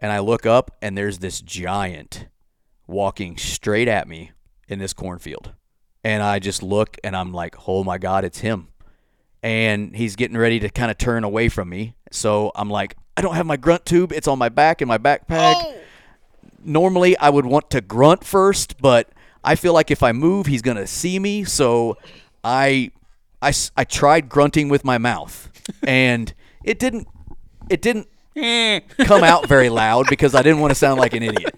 And I look up, and there's this giant walking straight at me in this cornfield. And I just look, and I'm like, oh my God, it's him. And he's getting ready to kind of turn away from me. So I'm like, I don't have my grunt tube. It's on my back in my backpack. Oh. Normally, I would want to grunt first, but I feel like if I move, he's going to see me. So I, I, I tried grunting with my mouth, and it didn't it didn't come out very loud because I didn't want to sound like an idiot.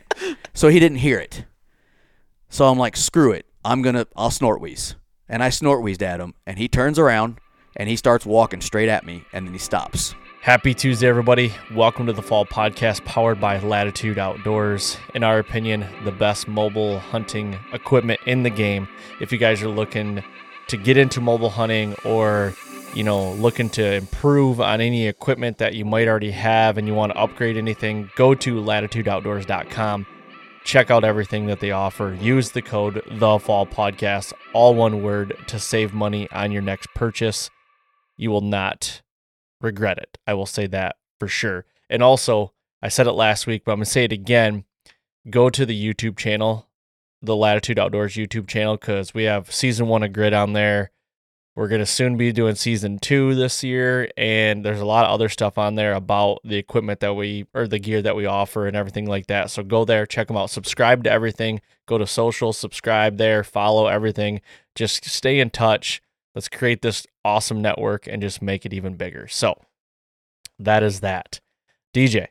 So he didn't hear it. So I'm like, screw it. I'm gonna I'll snort wheeze. And I snort wheezed at him, and he turns around and he starts walking straight at me, and then he stops. Happy Tuesday, everybody. Welcome to the Fall Podcast powered by Latitude Outdoors. In our opinion, the best mobile hunting equipment in the game. If you guys are looking to get into mobile hunting or you know, looking to improve on any equipment that you might already have and you want to upgrade anything, go to latitudeoutdoors.com. Check out everything that they offer. Use the code The Fall Podcast, all one word, to save money on your next purchase. You will not regret it. I will say that for sure. And also, I said it last week, but I'm going to say it again. Go to the YouTube channel, the Latitude Outdoors YouTube channel, because we have season one of Grid on there. We're going to soon be doing season two this year, and there's a lot of other stuff on there about the equipment that we or the gear that we offer and everything like that. So go there, check them out, subscribe to everything, go to social, subscribe there, follow everything. Just stay in touch. Let's create this awesome network and just make it even bigger. So that is that. DJ,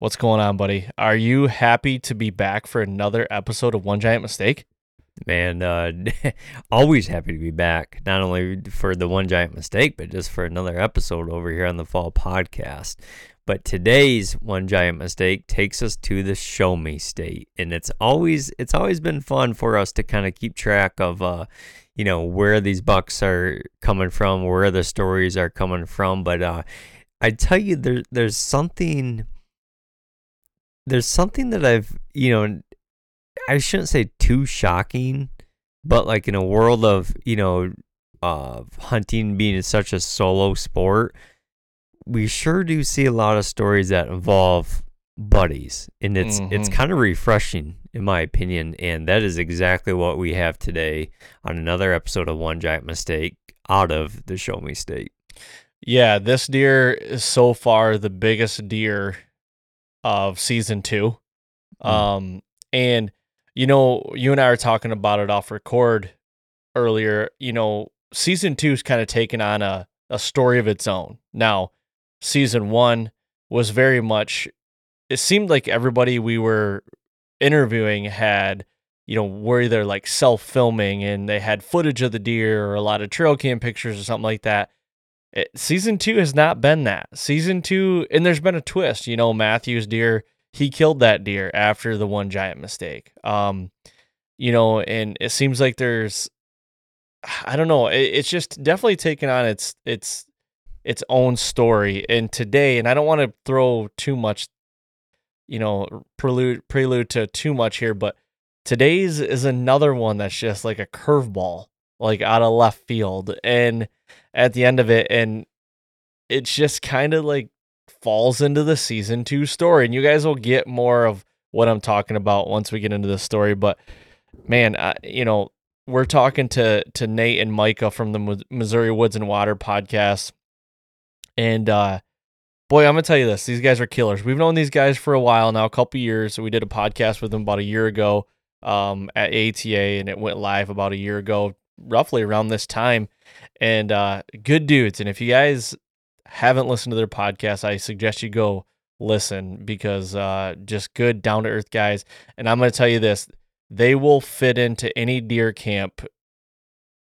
what's going on, buddy? Are you happy to be back for another episode of One Giant Mistake? Man, uh, always happy to be back. Not only for the One Giant Mistake, but just for another episode over here on the Fall Podcast. But today's one giant mistake takes us to the show me state, and it's always it's always been fun for us to kind of keep track of uh, you know where these bucks are coming from, where the stories are coming from. But uh, I tell you, there there's something there's something that I've you know I shouldn't say too shocking, but like in a world of you know uh, hunting being such a solo sport, we sure do see a lot of stories that involve buddies and it's mm-hmm. it's kind of refreshing in my opinion and that is exactly what we have today on another episode of one giant mistake out of the show me state yeah this deer is so far the biggest deer of season 2 mm. um and you know you and i were talking about it off record earlier you know season 2 is kind of taken on a a story of its own. Now season 1 was very much it seemed like everybody we were interviewing had you know were they're like self filming and they had footage of the deer or a lot of trail cam pictures or something like that. It, season two has not been that. Season two and there's been a twist you know matthew's deer he killed that deer after the one giant mistake. Um, you know, and it seems like there's, I don't know, it, it's just definitely taken on its its its own story. And today, and I don't want to throw too much, you know, prelude prelude to too much here, but today's is another one that's just like a curveball, like out of left field, and at the end of it, and it's just kind of like falls into the season two story. And you guys will get more of what I'm talking about once we get into the story. But man, I, you know, we're talking to to Nate and Micah from the Missouri Woods and Water podcast, and uh, boy, I'm gonna tell you this: these guys are killers. We've known these guys for a while now, a couple years. We did a podcast with them about a year ago um, at ATA, and it went live about a year ago, roughly around this time. And uh, good dudes. And if you guys haven't listened to their podcast, I suggest you go listen because uh, just good down to earth guys. And I'm going to tell you this they will fit into any deer camp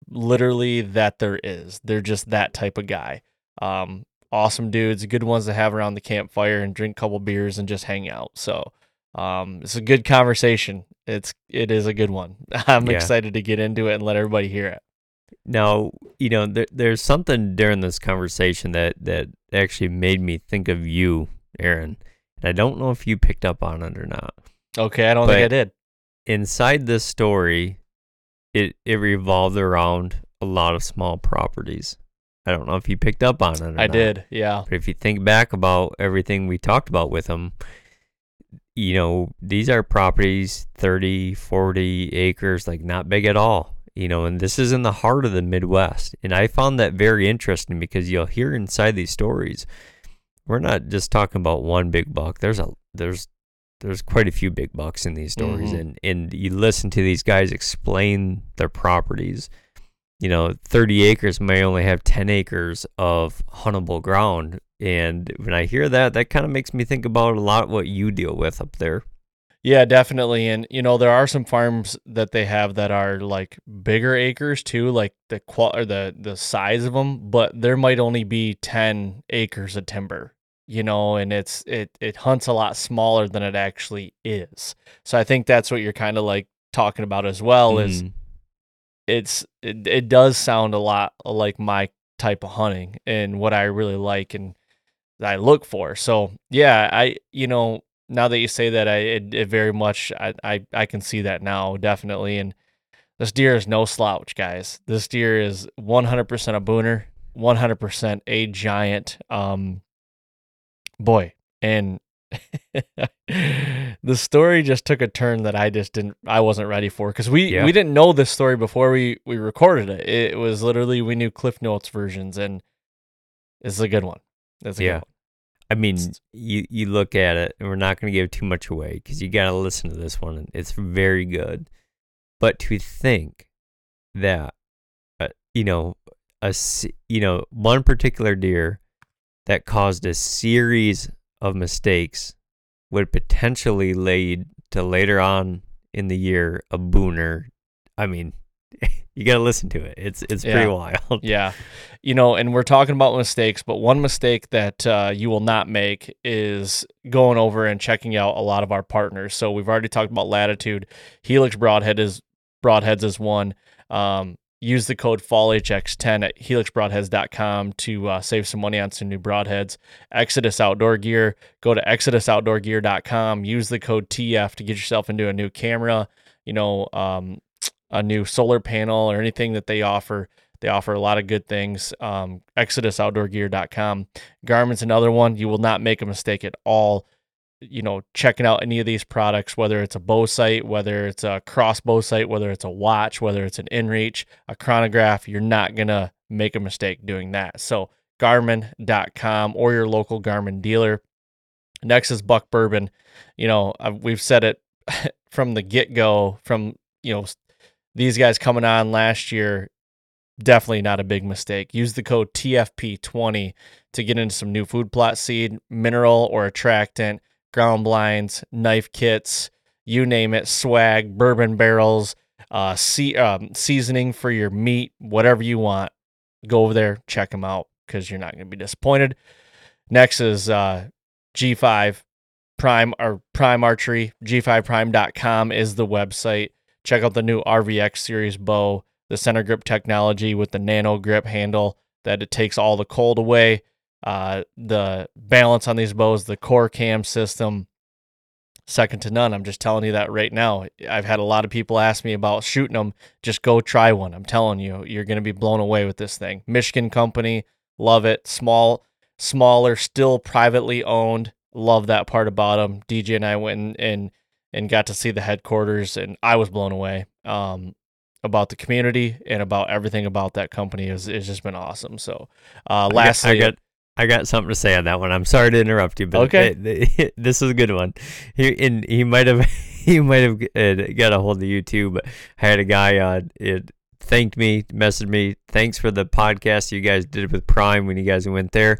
literally that there is. They're just that type of guy. Um, awesome dudes, good ones to have around the campfire and drink a couple beers and just hang out. So um, it's a good conversation. It's it is a good one. I'm yeah. excited to get into it and let everybody hear it. Now, you know, there, there's something during this conversation that that actually made me think of you, Aaron. And I don't know if you picked up on it or not. Okay, I don't but think I did. Inside this story, it it revolved around a lot of small properties. I don't know if you picked up on it. I not. I did, yeah. But if you think back about everything we talked about with them, you know, these are properties 30, 40 acres, like not big at all you know, and this is in the heart of the Midwest. And I found that very interesting because you'll hear inside these stories, we're not just talking about one big buck. There's a there's there's quite a few big bucks in these stories mm-hmm. and and you listen to these guys explain their properties. You know, 30 acres may only have 10 acres of huntable ground. And when I hear that, that kind of makes me think about a lot what you deal with up there. Yeah, definitely. And you know, there are some farms that they have that are like bigger acres too, like the qual or the the size of them, but there might only be 10 acres of timber, you know, and it's it it hunts a lot smaller than it actually is. So I think that's what you're kind of like talking about as well mm. is it's it, it does sound a lot like my type of hunting and what I really like and I look for. So, yeah, I you know, now that you say that, I it, it very much I, I I can see that now definitely. And this deer is no slouch, guys. This deer is 100% a booner, 100% a giant. Um, boy, and the story just took a turn that I just didn't I wasn't ready for because we yeah. we didn't know this story before we we recorded it. It was literally we knew Cliff Notes versions and it's a good one. It's a yeah. good one. I mean, you you look at it, and we're not going to give too much away because you got to listen to this one. It's very good. But to think that, uh, you know, a you know one particular deer that caused a series of mistakes would potentially lead to later on in the year a booner. I mean, you got to listen to it. It's it's yeah. pretty wild. Yeah, you know, and we're talking about mistakes, but one mistake that uh, you will not make is going over and checking out a lot of our partners. So we've already talked about Latitude, Helix Broadhead is Broadheads is one. Um, use the code FALLHX10 at helixbroadheads.com to uh, save some money on some new broadheads. Exodus Outdoor Gear, go to exodusoutdoorgear.com. Use the code TF to get yourself into a new camera. You know, um, a new solar panel or anything that they offer. They offer a lot of good things. Um, ExodusOutdoorGear.com. Garmin's another one. You will not make a mistake at all. You know, checking out any of these products, whether it's a bow sight, whether it's a crossbow sight, whether it's a watch, whether it's an inReach, a chronograph, you're not to make a mistake doing that. So, Garmin.com or your local Garmin dealer. Next is Buck Bourbon. You know, we've said it from the get go, from, you know, these guys coming on last year, definitely not a big mistake. Use the code TFP20 to get into some new food plot seed, mineral or attractant, ground blinds, knife kits, you name it, swag, bourbon barrels, uh, um, seasoning for your meat, whatever you want. Go over there, check them out because you're not going to be disappointed. Next is uh, G5 Prime or Prime Archery, G5Prime.com is the website. Check out the new RVX series bow, the center grip technology with the nano grip handle that it takes all the cold away. Uh, the balance on these bows, the core cam system, second to none. I'm just telling you that right now. I've had a lot of people ask me about shooting them. Just go try one. I'm telling you, you're going to be blown away with this thing. Michigan company, love it. Small, smaller, still privately owned. Love that part about them. DJ and I went and and, and got to see the headquarters, and I was blown away. Um, about the community and about everything about that company is it's just been awesome. So, uh, lastly, I got, I got something to say on that one. I'm sorry to interrupt you, but Okay. th- th- this is a good one. He and he might have he might have uh, got a hold of you too. But I had a guy uh, it thanked me, messaged me, thanks for the podcast you guys did with Prime when you guys went there.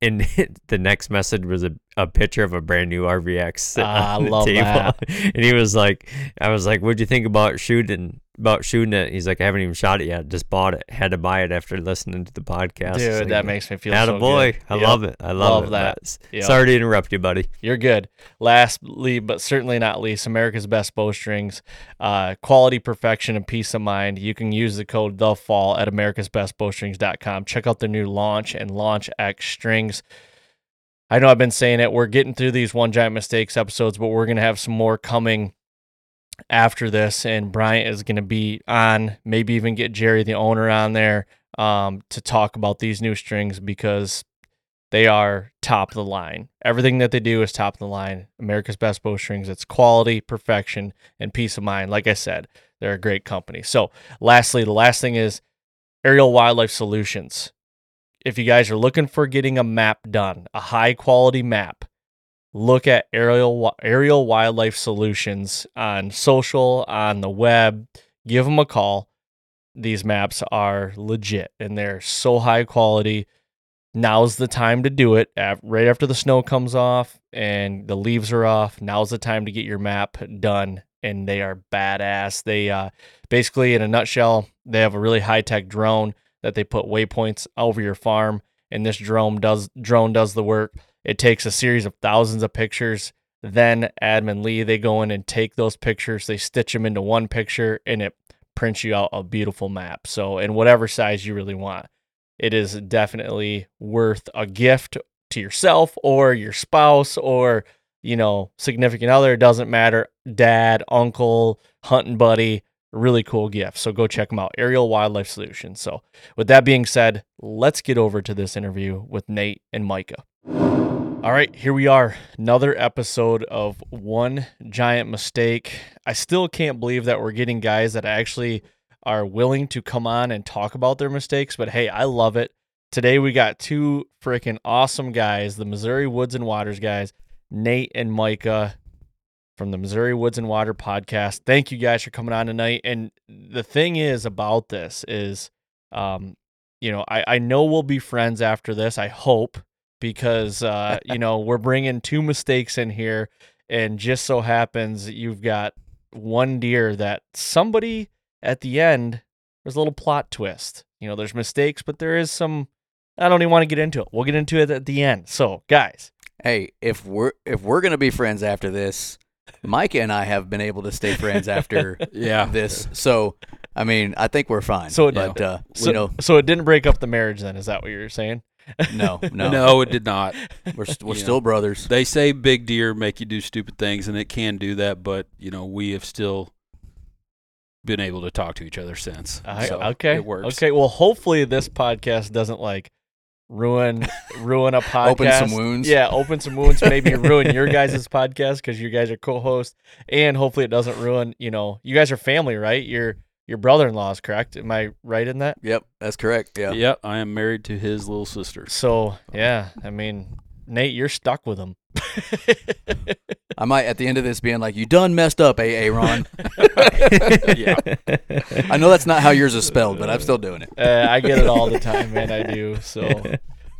And the next message was a, a picture of a brand new RVX sitting Ah, on the love table. that. And he was like, I was like, what'd you think about shooting about shooting it? He's like, I haven't even shot it yet. Just bought it. Had to buy it after listening to the podcast. dude, like, that makes me feel so boy. I Yep. love it. I love, Love it. that. Yep. Sorry to interrupt you, buddy. You're good. Lastly, but certainly not least, America's Best Bowstrings. Uh, quality, perfection, and peace of mind. You can use the code The Fall at americasbestbowstrings.com. Check out the new launch and launch X strings. I know I've been saying it. We're getting through these one giant mistakes episodes, but we're gonna have some more coming after this. And Bryant is gonna be on. Maybe even get Jerry, the owner, on there um, to talk about these new strings because they are top of the line. Everything that they do is top of the line. America's Best Bow Strings, It's quality, perfection, and peace of mind. Like I said, they're a great company. So, lastly, the last thing is Aerial Wildlife Solutions. If you guys are looking for getting a map done, a high quality map, look at Aerial Aerial Wildlife Solutions on social, on the web. Give them a call. These maps are legit and they're so high quality now's the time to do it right after the snow comes off and the leaves are off now's the time to get your map done and they are badass they uh, basically in a nutshell they have a really high-tech drone that they put waypoints over your farm and this drone does drone does the work it takes a series of thousands of pictures. Then admin lee they go in and take those pictures. They stitch them into one picture and it prints you out a beautiful map. So in whatever size you really want it is definitely worth a gift to yourself or your spouse or you know significant other. It doesn't matter. Dad uncle hunting buddy really cool gift. So go check them out. Aerial wildlife solutions. So with that being said let's get over to this interview with nate and micah all right, here we are. Another episode of One Giant Mistake. I still can't believe that we're getting guys that actually are willing to come on and talk about their mistakes, but hey, I love it. Today we got two freaking awesome guys, the Missouri Woods and Waters guys, Nate and Micah from the Missouri Woods and Water podcast. Thank you guys for coming on tonight. And the thing is about this is um, you know, I, I know we'll be friends after this. I hope because uh, you know we're bringing two mistakes in here, and just so happens you've got one deer that somebody at the end there's a little plot twist. You know, there's mistakes, but there is some. I don't even want to get into it. We'll get into it at the end. So, guys, Hey, if we're if we're gonna be friends after this, Micah and I have been able to stay friends after Yeah. this. So, I mean, I think we're fine. So it- but uh, so, you know, so it didn't break up the marriage. Then is that what you're saying? No, no, No, it did not. we're st- we're still know. brothers. They say big deer make you do stupid things, and it can do that. But you know, we have still been able to talk to each other since. I- So okay. it works. Okay. Well, hopefully this podcast doesn't like ruin ruin a podcast. Open some wounds. Yeah, open some wounds. Maybe ruin your guys' podcast because you guys are co-hosts, and hopefully it doesn't ruin. You know, you guys are family, right? Your your brother-in-law is correct. Am I right in that? Yep, that's correct. Yeah. Yep, I am married to his little sister. So yeah, I mean, Nate, you're stuck with him. I might at the end of this being like, "You done messed up, AA Ron." yeah. I know that's not how yours is spelled, but I'm still doing it. Uh, I get it all the time, man. I do. So,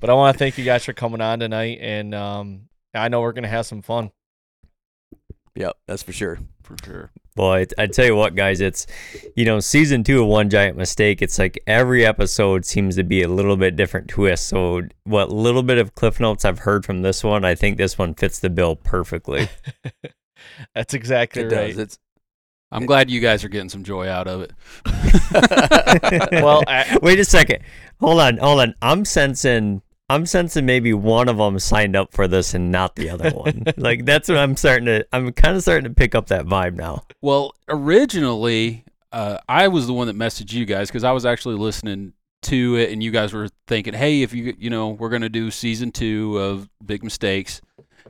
but I want to thank you guys for coming on tonight, and um, I know we're gonna have some fun. Yep, that's for sure. For sure. Well, I, I tell you what, guys, it's you know season two of One Giant Mistake. It's like every episode seems to be a little bit different twist. So, what little bit of cliff notes I've heard from this one, I think this one fits the bill perfectly. That's exactly It right. does. It's I'm glad you guys are getting some joy out of it. well, I, Wait a second. Hold on, hold on. I'm sensing. I'm sensing maybe one of them signed up for this and not the other one. like that's what I'm starting to. I'm kind of starting to pick up that vibe now. Well, originally, uh, I was the one that messaged you guys because I was actually listening to it, and you guys were thinking, "Hey, if you, you know, we're gonna do season two of Big Mistakes,"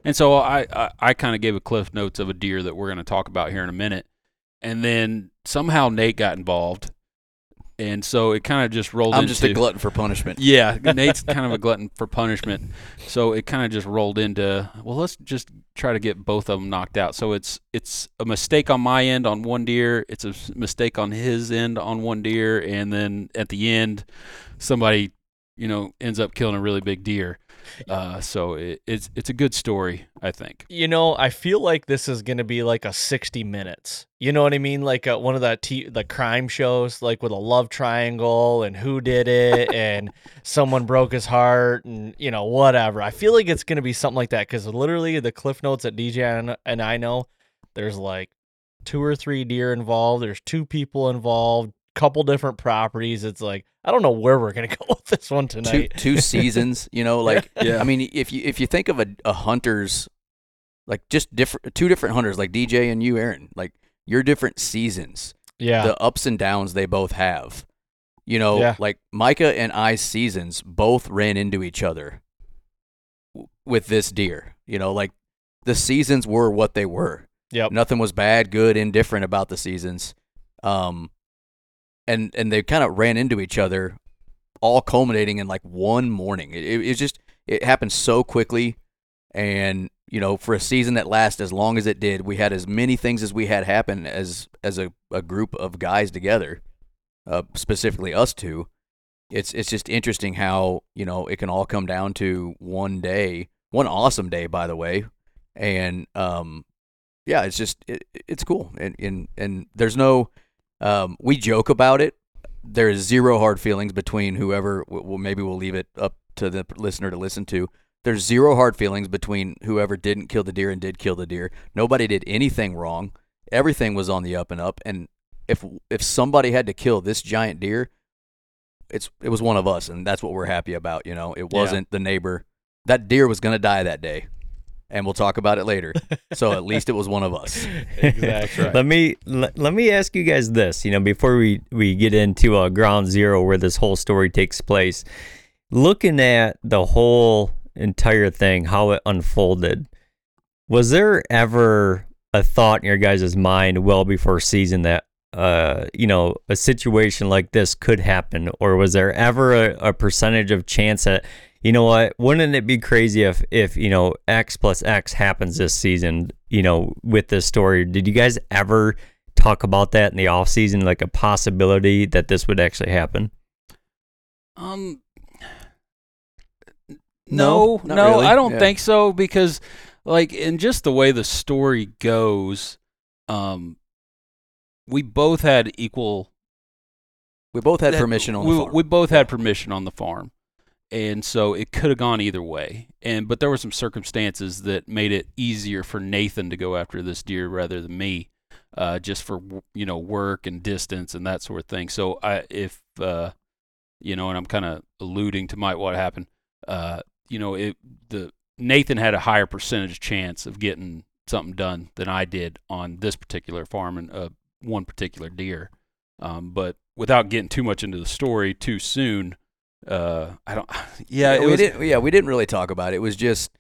and so I, I, I kind of gave a cliff notes of a deer that we're gonna talk about here in a minute, and then somehow Nate got involved, and so it kind of just rolled. I'm into, just a glutton for punishment. Yeah, Nate's kind of a glutton for punishment. So it kind of just rolled into, well, let's just try to get both of them knocked out. So it's it's a mistake on my end on one deer, it's a mistake on his end on one deer, and then at the end, somebody, you know, ends up killing a really big deer. Uh, so it, it's it's a good story, I think. you know, I feel like this is gonna be like a sixty minutes. You know what I mean? Like uh one of the t- the crime shows, like with a love triangle and who did it, and someone broke his heart, and you know whatever. I feel like it's gonna be something like that because literally the cliff notes that DJ and, and I know, there's like two or three deer involved. There's two people involved, couple different properties. It's like I don't know where we're gonna go with this one two tonight. two seasons. You know, like Yeah. I mean, if you if you think of a, a hunter's like just different two different hunters, like DJ and you, Aaron, like your different seasons, yeah, the ups and downs they both have. You know, Yeah. like Micah and I's seasons both ran into each other w- with this deer. You know, like the seasons were what they were. yep, Nothing was bad, good, indifferent about the seasons. Um, and and they kind of ran into each other, all culminating in like one morning. It, it, it just it happened so quickly, and you know, for a season that lasted as long as it did, we had as many things as we had happen as as a, a group of guys together, uh, specifically us two. It's it's just interesting how you know it can all come down to one day, one awesome day, by the way, and um, yeah, it's just it, it's cool, and and and there's no, um, we joke about it. There is zero hard feelings between whoever. Well, maybe we'll leave it up to the listener to listen to. There's zero hard feelings between whoever didn't kill the deer and did kill the deer. Nobody did anything wrong. Everything was on the up and up. And if if somebody had to kill this giant deer, it's it was one of us, and that's what we're happy about. You know, it wasn't the neighbor. That deer was gonna die that day, and we'll talk about it later. so at least it was one of us. exactly. Let me let, let me ask you guys this. You know, before we we get into uh, ground zero where this whole story takes place, looking at the whole entire thing, how it unfolded, was there ever a thought in your guys' mind well before season that uh you know a situation like this could happen or was there ever a, a percentage of chance that you know what wouldn't it be crazy if if you know x plus x happens this season you know with this story did you guys ever talk about that in the off season like a possibility that this would actually happen Um, No, no, no, really. I don't Yeah. think so because, like, in just the way the story goes, um, we both had equal. We both had that- permission on we, the farm. We both had permission on the farm, and so it could have gone either way. And but there were some circumstances that made it easier for Nathan to go after this deer rather than me, uh, just for you know work and distance and that sort of thing. So I if uh, you know, and I'm kind of alluding to might what happened. Uh, you know, it the Nathan had a higher percentage chance of getting something done than I did on this particular farm and uh, one particular deer. Um, but without getting too much into the story too soon, uh, I don't. Yeah, it we was, didn't. Yeah, we didn't really talk about it. It was just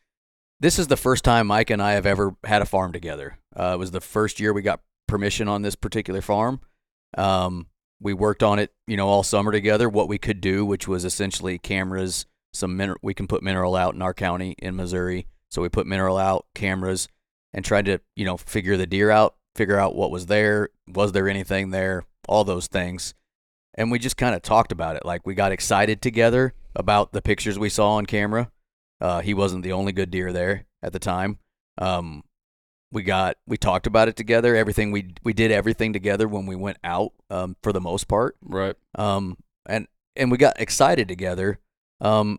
this is the first time Mike and I have ever had a farm together. Uh, it was the first year we got permission on this particular farm. Um, we worked on it, you know, all summer together. What we could do, which was essentially cameras, some mineral. We can put mineral out in our county in Missouri, so we put mineral out, cameras, and tried to, you know, figure the deer out, figure out what was there, was there anything there, all those things and we just kind of talked about it. Like we got excited together about the pictures we saw on camera. Uh, he wasn't the only good deer there at the time. Um, we got we talked about it together. Everything we we did everything together when we went out um, for the most part. Right. Um, and and we got excited together. Um,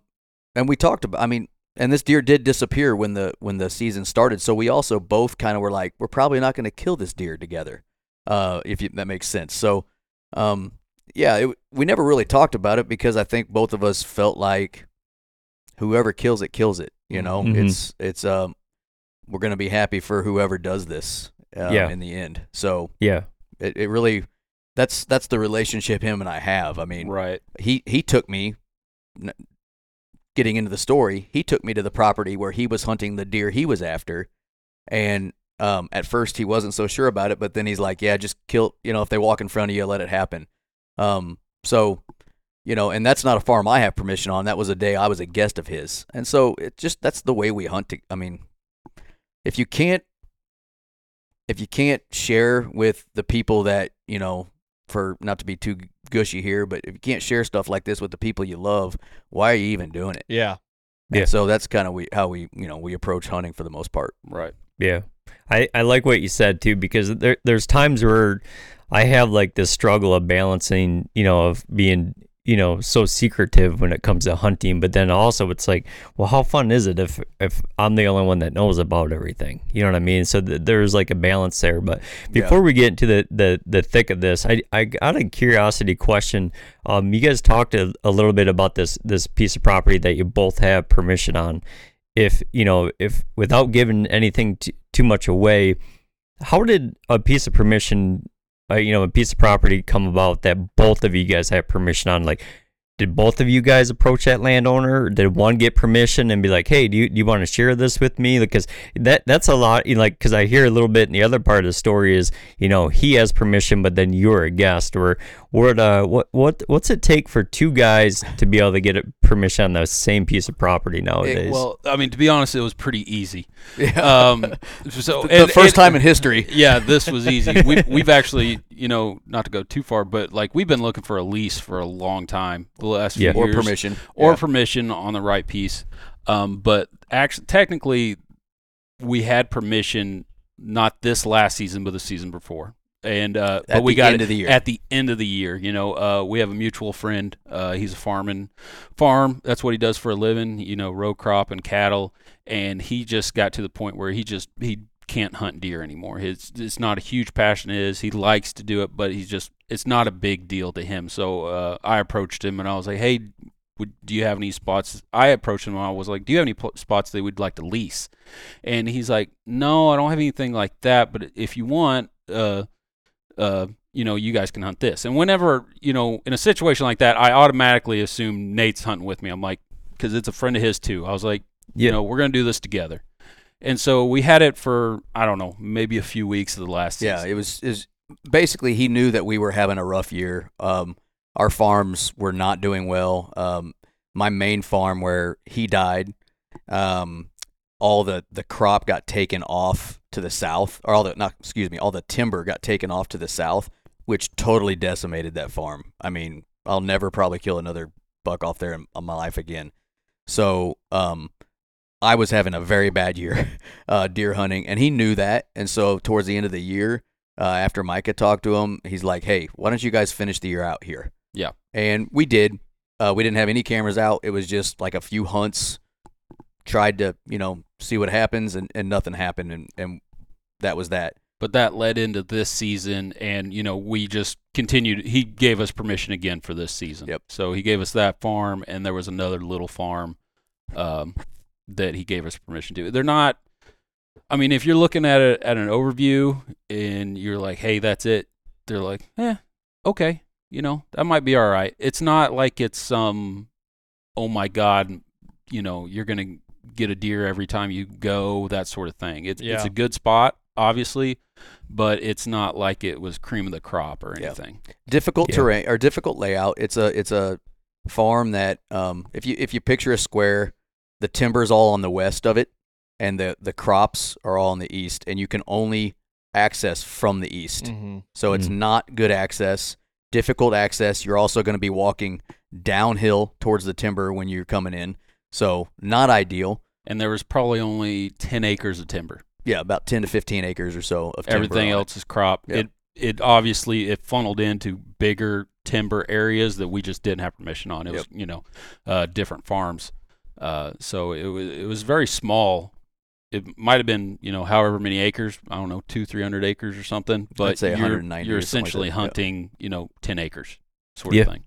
and we talked about. I mean, and this deer did disappear when the when the season started. So we also both kind of were like, we're probably not going to kill this deer together. Uh, if you, that makes sense. So, um, yeah, it, we never really talked about it because I think both of us felt like whoever kills it kills it. You know, Mhm. it's it's um, we're going to be happy for whoever does this. Um, Yeah. In the end, so Yeah. it, it really that's that's the relationship him and I have. I mean, Right. he he took me getting into the story he took me to the property where he was hunting the deer he was after and um, at first he wasn't so sure about it but then he's like yeah just kill you know if they walk in front of you let it happen um, so you know and that's not a farm i have permission on that was a day i was a guest of his and so it just that's the way we hunt to, i mean if you can't if you can't share with the people that you know for not to be too gushy here, but if you can't share stuff like this with the people you love, why are you even doing it? Yeah. And Yeah. So that's kind of we, how we, you know, we approach hunting for the most part. Right. Yeah. I, I like what you said too because there there's times where I have like this struggle of balancing, you know, of being, you know, so secretive when it comes to hunting, but then also it's like, well, how fun is it if if I'm the only one that knows about everything? You know what I mean? So th- there's like a balance there. But before we get into the the, the thick of this, I I got a curiosity question. Um, you guys talked a, a little bit about this this piece of property that you both have permission on if you know if without giving anything t- too much away how did a piece of permission uh, you know a piece of property come about that both of you guys have permission on like did both of you guys approach that landowner did one get permission and be like hey do you, do you want to share this with me because that that's a lot you know, like because i hear a little bit in the other part of the story is you know he has permission but then you're a guest or what uh what what what's it take for two guys to be able to get permission on the same piece of property nowadays It- well, I mean, to be honest, it was pretty easy. Yeah. Um, so the first time in history. yeah, this was easy. We, we've actually, you know, not to go too far, but like we've been looking for a lease for a long time, the last few Yeah. Or years, permission. or Yeah. permission on the right piece. Um, but actually, technically, we had permission not this last season, but the season before. And uh, At but we the got end it of the year. at the end of the year. You know, uh, we have a mutual friend. Uh, he's a farming farm. That's what he does for a living. You know, row crop and cattle. And he just got to the point where he just he can't hunt deer anymore. His it's not a huge passion. It is he likes to do it, but he's just it's not a big deal to him. So uh, I approached him and I was like, hey, would, do you have any spots? I approached him and I was like, do you have any pl- spots that we'd like to lease? And he's like, no, I don't have anything like that. But if you want, uh, uh, you know, you guys can hunt this. And whenever, you know, in a situation like that, I automatically assume Nate's hunting with me. I'm like, because it's a friend of his too. I was like, Yeah. you know, we're going to do this together. And so we had it for, I don't know, maybe a few weeks of the last Yeah, season. it was is basically he knew that we were having a rough year. Um, our farms were not doing well. Um, my main farm where he died, um, all the the crop got taken off to the south, or all the not excuse me, all the timber got taken off to the south, which totally decimated that farm. I mean, I'll never probably kill another buck off there in, in my life again. So, um, I was having a very bad year uh, deer hunting, and he knew that. And so, towards the end of the year, uh, after Micah talked to him, he's like, "Hey, why don't you guys finish the year out here?" Yeah. and we did. Uh, we didn't have any cameras out. It was just like a few hunts. Tried to, you know, see what happens, and, and nothing happened, and, and that was that. but that led into this season and you know we just continued he gave us permission again for this season Yep. so he gave us that farm and there was another little farm um, that he gave us permission to they're not i mean if you're looking at it at an overview and you're like hey that's it they're like eh okay you know that might be all right it's not like it's some oh my god you know you're gonna get a deer every time you go that sort of thing it's, it's a good spot obviously but it's not like it was cream of the crop or Yeah. anything difficult Yeah. terrain or difficult layout. It's a it's a farm that um, if you if you picture a square, the timber's all on the west of it, and the the crops are all on the east, and you can only access from the east. Mm-hmm. So it's Mhm. not good access, difficult access. You're also going to be walking downhill towards the timber when you're coming in. So not ideal. and there was probably only 10 acres of timber yeah, about 10 to 15 acres or so of timber Everything else is crop. Yep. It it obviously it funneled into bigger timber areas that we just didn't have permission on. It was you know uh, different farms. Uh, so it was it was very small. It might have been you know however many acres. I don't know two three hundred acres or something. But say you're, 190 You're like essentially yeah. hunting you know ten acres sort Yeah. of thing.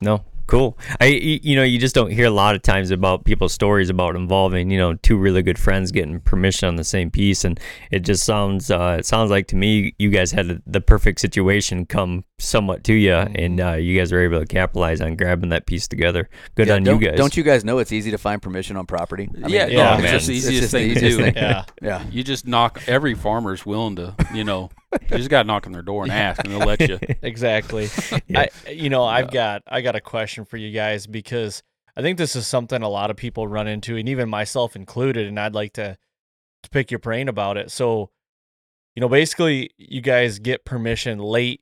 No, cool. I y- you know you just don't hear a lot of times about people's stories about involving you know two really good friends getting permission on the same piece, and it just sounds uh, it sounds like to me you guys had the perfect situation come somewhat to you, and uh, you guys were able to capitalize on grabbing that piece together. Good Yeah, on you guys. Don't you guys know it's easy to find permission on property? I yeah, yeah, no, man. it's just the It's easiest just the thing easiest to do. thing. Yeah. Yeah. You just knock. Every farmer's willing to you know. You just got to knock on their door and ask, and they'll let you. Exactly. Yeah. I you know, I've got I got a question for you guys because I think this is something a lot of people run into and even myself included and I'd like to to pick your brain about it. So, you know, basically you guys get permission late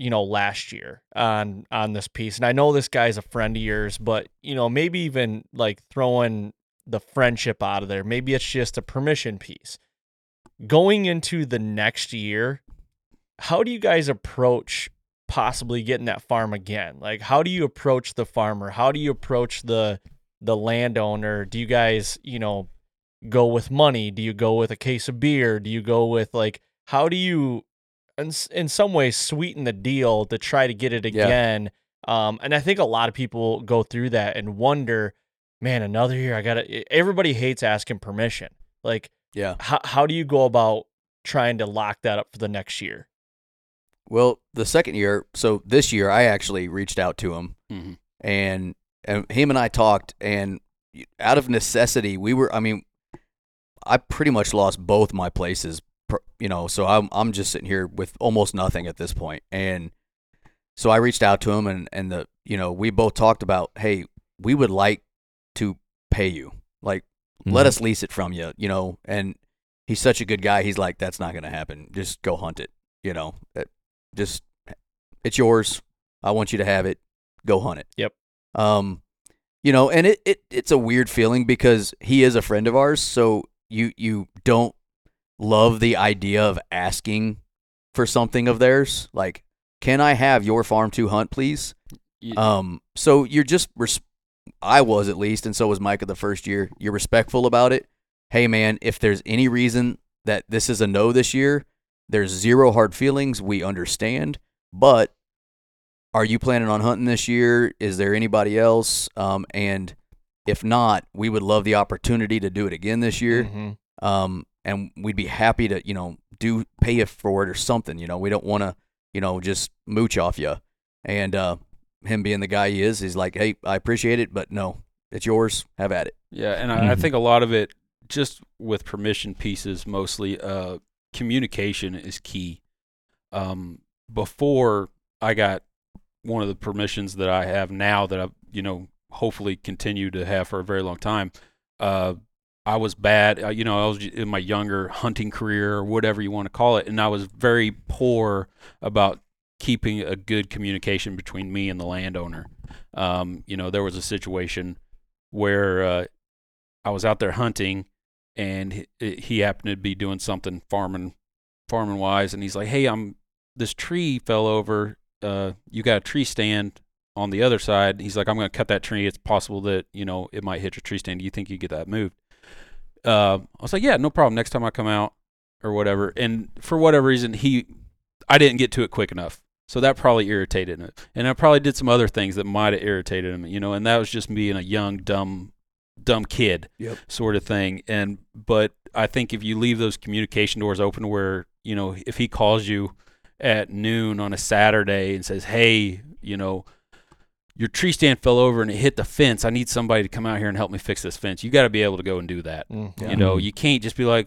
you know last year on on this piece. And I know this guy's a friend of yours, but you know, maybe even like throwing the friendship out of there. Maybe it's just a permission piece. Going into the next year, how do you guys approach possibly getting that farm again? Like how do you approach the farmer? How do you approach the the landowner? Do you guys, you know, go with money? Do you go with a case of beer? Do you go with like how do you in, in some ways sweeten the deal to try to get it Yeah. again? Um and I think a lot of people go through that and wonder, man, another year I got to everybody hates asking permission. Like Yeah. how how do you go about trying to lock that up for the next year? Well, the second year, so this year, I actually reached out to him Mhm. and and him and I talked, and out of necessity, we were. I mean, I pretty much lost both my places, you know. So I'm I'm just sitting here with almost nothing at this point, and so I reached out to him, and and the you know we both talked about, hey, we would like to pay you, like let Mhm. us lease it from you, you know. And he's such a good guy. He's like, that's not gonna happen. Just go hunt it, you know. Uh, Just it's yours. I want you to have it. Go hunt it. Yep. Um, you know, and it, it it's a weird feeling because he is a friend of ours, so you you don't love the idea of asking for something of theirs. Like, can I have your farm to hunt, please? Um, so you're just res- I was at least, and so was Micah the first year. You're respectful about it. Hey man, if there's any reason that this is a no this year, there's zero hard feelings. We understand, but are you planning on hunting this year? Is there anybody else? Um, and if not, we would love the opportunity to do it again this year. Mhm. Um, and we'd be happy to, you know, do pay you for it or something. You know, we don't want to, you know, just mooch off you. And uh, him being the guy he is, he's like, hey, I appreciate it, but no, it's yours. Have at it. Yeah, and I, I Mhm. think a lot of it, just with permission pieces, mostly uh, communication is key. Um, before I got one of the permissions that I have now, that I, you know, hopefully continue to have for a very long time. Uh, I was bad, uh, you know, I was in my younger hunting career or whatever you want to call it, and I was very poor about keeping a good communication between me and the landowner. Um, you know, there was a situation where uh, I was out there hunting, and he, he happened to be doing something farming, farming wise, and he's like, "Hey, I'm this tree fell over. Uh, you got a tree stand on the other side." He's like, "I'm going to cut that tree. It's possible that you know it might hit your tree stand. Do you think you get that moved?" Uh, I was like, "Yeah, no problem. Next time I come out or whatever." And for whatever reason, he, I didn't get to it quick enough. So that probably irritated him. And I probably did some other things that might have irritated him, you know, and that was just me and a young, dumb, dumb kid Yep. sort of thing. And, but I think if you leave those communication doors open where, you know, if he calls you at noon on a Saturday and says, hey, you know, your tree stand fell over and it hit the fence. I need somebody to come out here and help me fix this fence. You got to be able to go and do that. Mhm. You know, you can't just be like,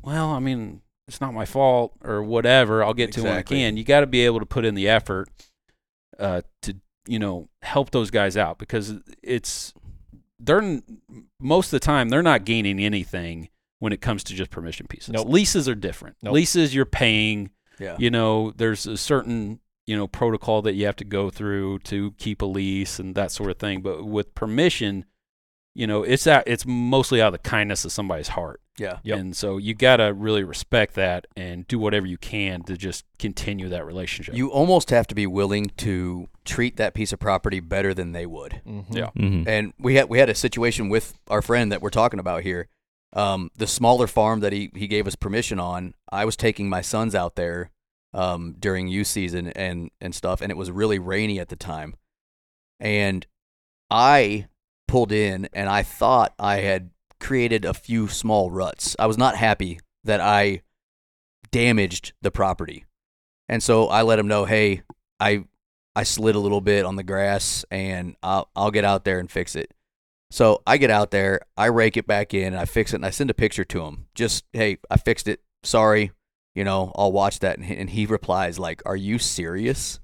well, I mean, it's not my fault or whatever. I'll get to it when I can. You got to be able to put in the effort uh, to, you know, help those guys out because it's they're most of the time they're not gaining anything when it comes to just permission pieces. Nope. Leases are different. Nope. Leases you're paying. Yeah. You know, there's a certain you know protocol that you have to go through to keep a lease and that sort of thing. But with permission, you know, it's out, it's mostly out of the kindness of somebody's heart. Yeah. Yep. And so you got to really respect that and do whatever you can to just continue that relationship. You almost have to be willing to treat that piece of property better than they would. Mhm. Yeah. Mhm. And we had we had a situation with our friend that we're talking about here. Um, the smaller farm that he, he gave us permission on, I was taking my sons out there um, during youth season and, and stuff, and it was really rainy at the time. And I pulled in and I thought I had created a few small ruts. I was not happy that I damaged the property. And so I let him know, hey, I I slid a little bit on the grass and I'll I'll get out there and fix it. So I get out there, I rake it back in, and I fix it, and I send a picture to him. Just hey, I fixed it. Sorry, you know, I'll watch that. And he, and he replies like, "Are you serious?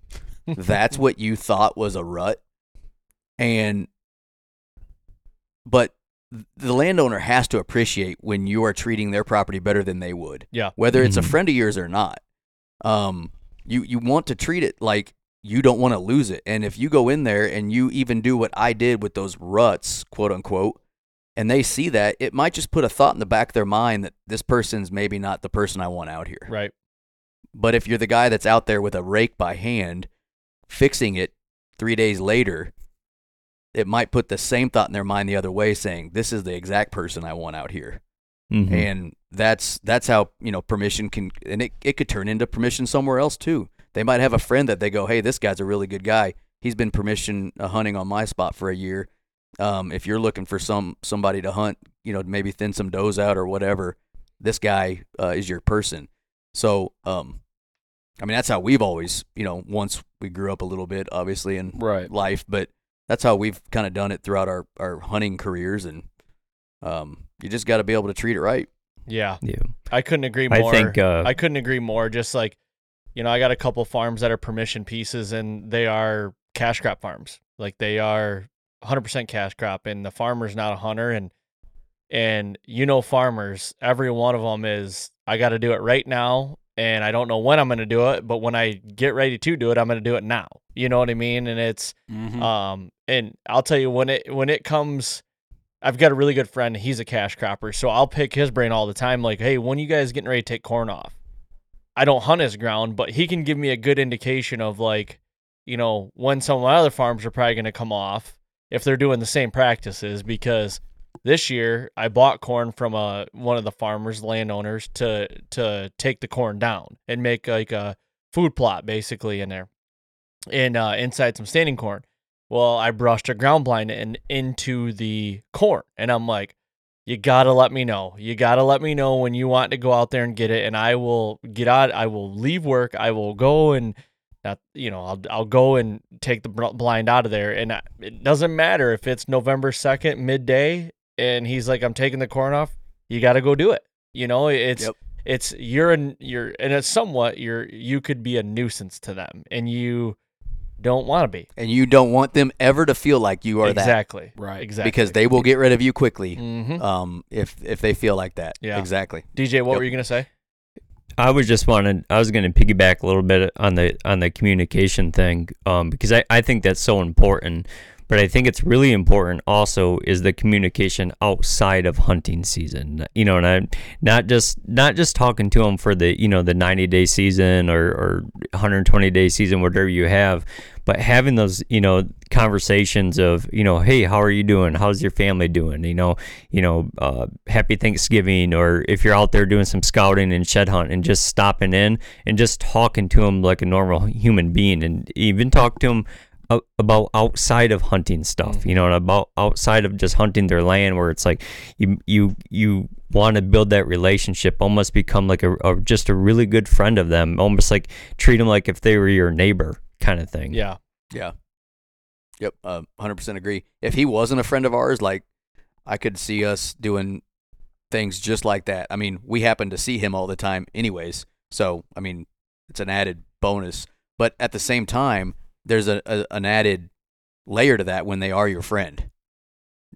That's what you thought was a rut?" And but the landowner has to appreciate when you are treating their property better than they would. Yeah. Whether it's Mhm. a friend of yours or not. Um you you want to treat it like you don't want to lose it. And if you go in there and you even do what I did with those ruts, quote unquote, and they see that, it might just put a thought in the back of their mind that this person's maybe not the person I want out here. Right. But if you're the guy that's out there with a rake by hand, fixing it three days later, it might put the same thought in their mind the other way, saying, "This is the exact person I want out here." Mhm. And that's that's how you know permission can, and it it could turn into permission somewhere else too. They might have a friend that they go, "Hey, this guy's a really good guy. He's been permission uh, hunting on my spot for a year. Um, if you're looking for some somebody to hunt, you know, maybe thin some does out or whatever, this guy uh, is your person." So, um, I mean, that's how we've always, you know, once we grew up a little bit, obviously, in right. life, but that's how we've kind of done it throughout our, our hunting careers. And um, you just got to be able to treat it right. Yeah. yeah. I couldn't agree I think, uh, I couldn't agree more. Just like, you know, I got a couple farms that are permission pieces and they are cash crop farms. Like they are 100% cash crop and the farmer's not a hunter and and you know farmers, every one of them is I got to do it right now and I don't know when I'm going to do it, but when I get ready to do it, I'm going to do it now. You know what I mean? And it's Mhm. um, and I'll tell you when it when it comes, I've got a really good friend. He's a cash cropper, so I'll pick his brain all the time. Like, hey, when you guys getting ready to take corn off? I don't hunt his ground, but he can give me a good indication of like, you know, when some of my other farms are probably going to come off if they're doing the same practices. Because this year I bought corn from a one of the farmers, landowners, to to take the corn down and make like a food plot basically in there, and uh, inside some standing corn. Well, I brushed a ground blind and into the corn, and I'm like, you gotta let me know. You gotta let me know when you want to go out there and get it, and I will get out. I will leave work. I will go and not, you know, I'll I'll go and take the blind out of there, and I, it doesn't matter if it's November second midday, and he's like, I'm taking the corn off. You got to go do it. You know, it's Yep. it's you're an you're and it's somewhat you're you could be a nuisance to them, and you don't want to be And you don't want them ever to feel like you are exactly Right. exactly because they will get rid of you quickly hmm um, if if they feel like that. Yeah. Exactly. DJ, what Yep. were you gonna say? I was just wanted I was going to piggyback a little bit on the on the communication thing um, because I, I think that's so important. But I think it's really important also is the communication outside of hunting season. You know, and I not just not just talking to them for the you know the 90 day season or, or 120 day season, whatever you have, but having those you know conversations of you know hey how are you doing how's your family doing you know you know uh, happy thanksgiving or if you're out there doing some scouting and shed hunt and just stopping in and just talking to them like a normal human being and even talk to them about outside of hunting stuff you know and about outside of just hunting their land where it's like you you you want to build that relationship almost become like a, a just a really good friend of them almost like treat them like if they were your neighbor kind of thing Yeah. Yeah. Yep. Uh, 100% agree. If he wasn't a friend of ours, like I could see us doing things just like that. I mean, we happen to see him all the time, anyways. So, I mean, it's an added bonus. But at the same time, there's a, a an added layer to that when they are your friend.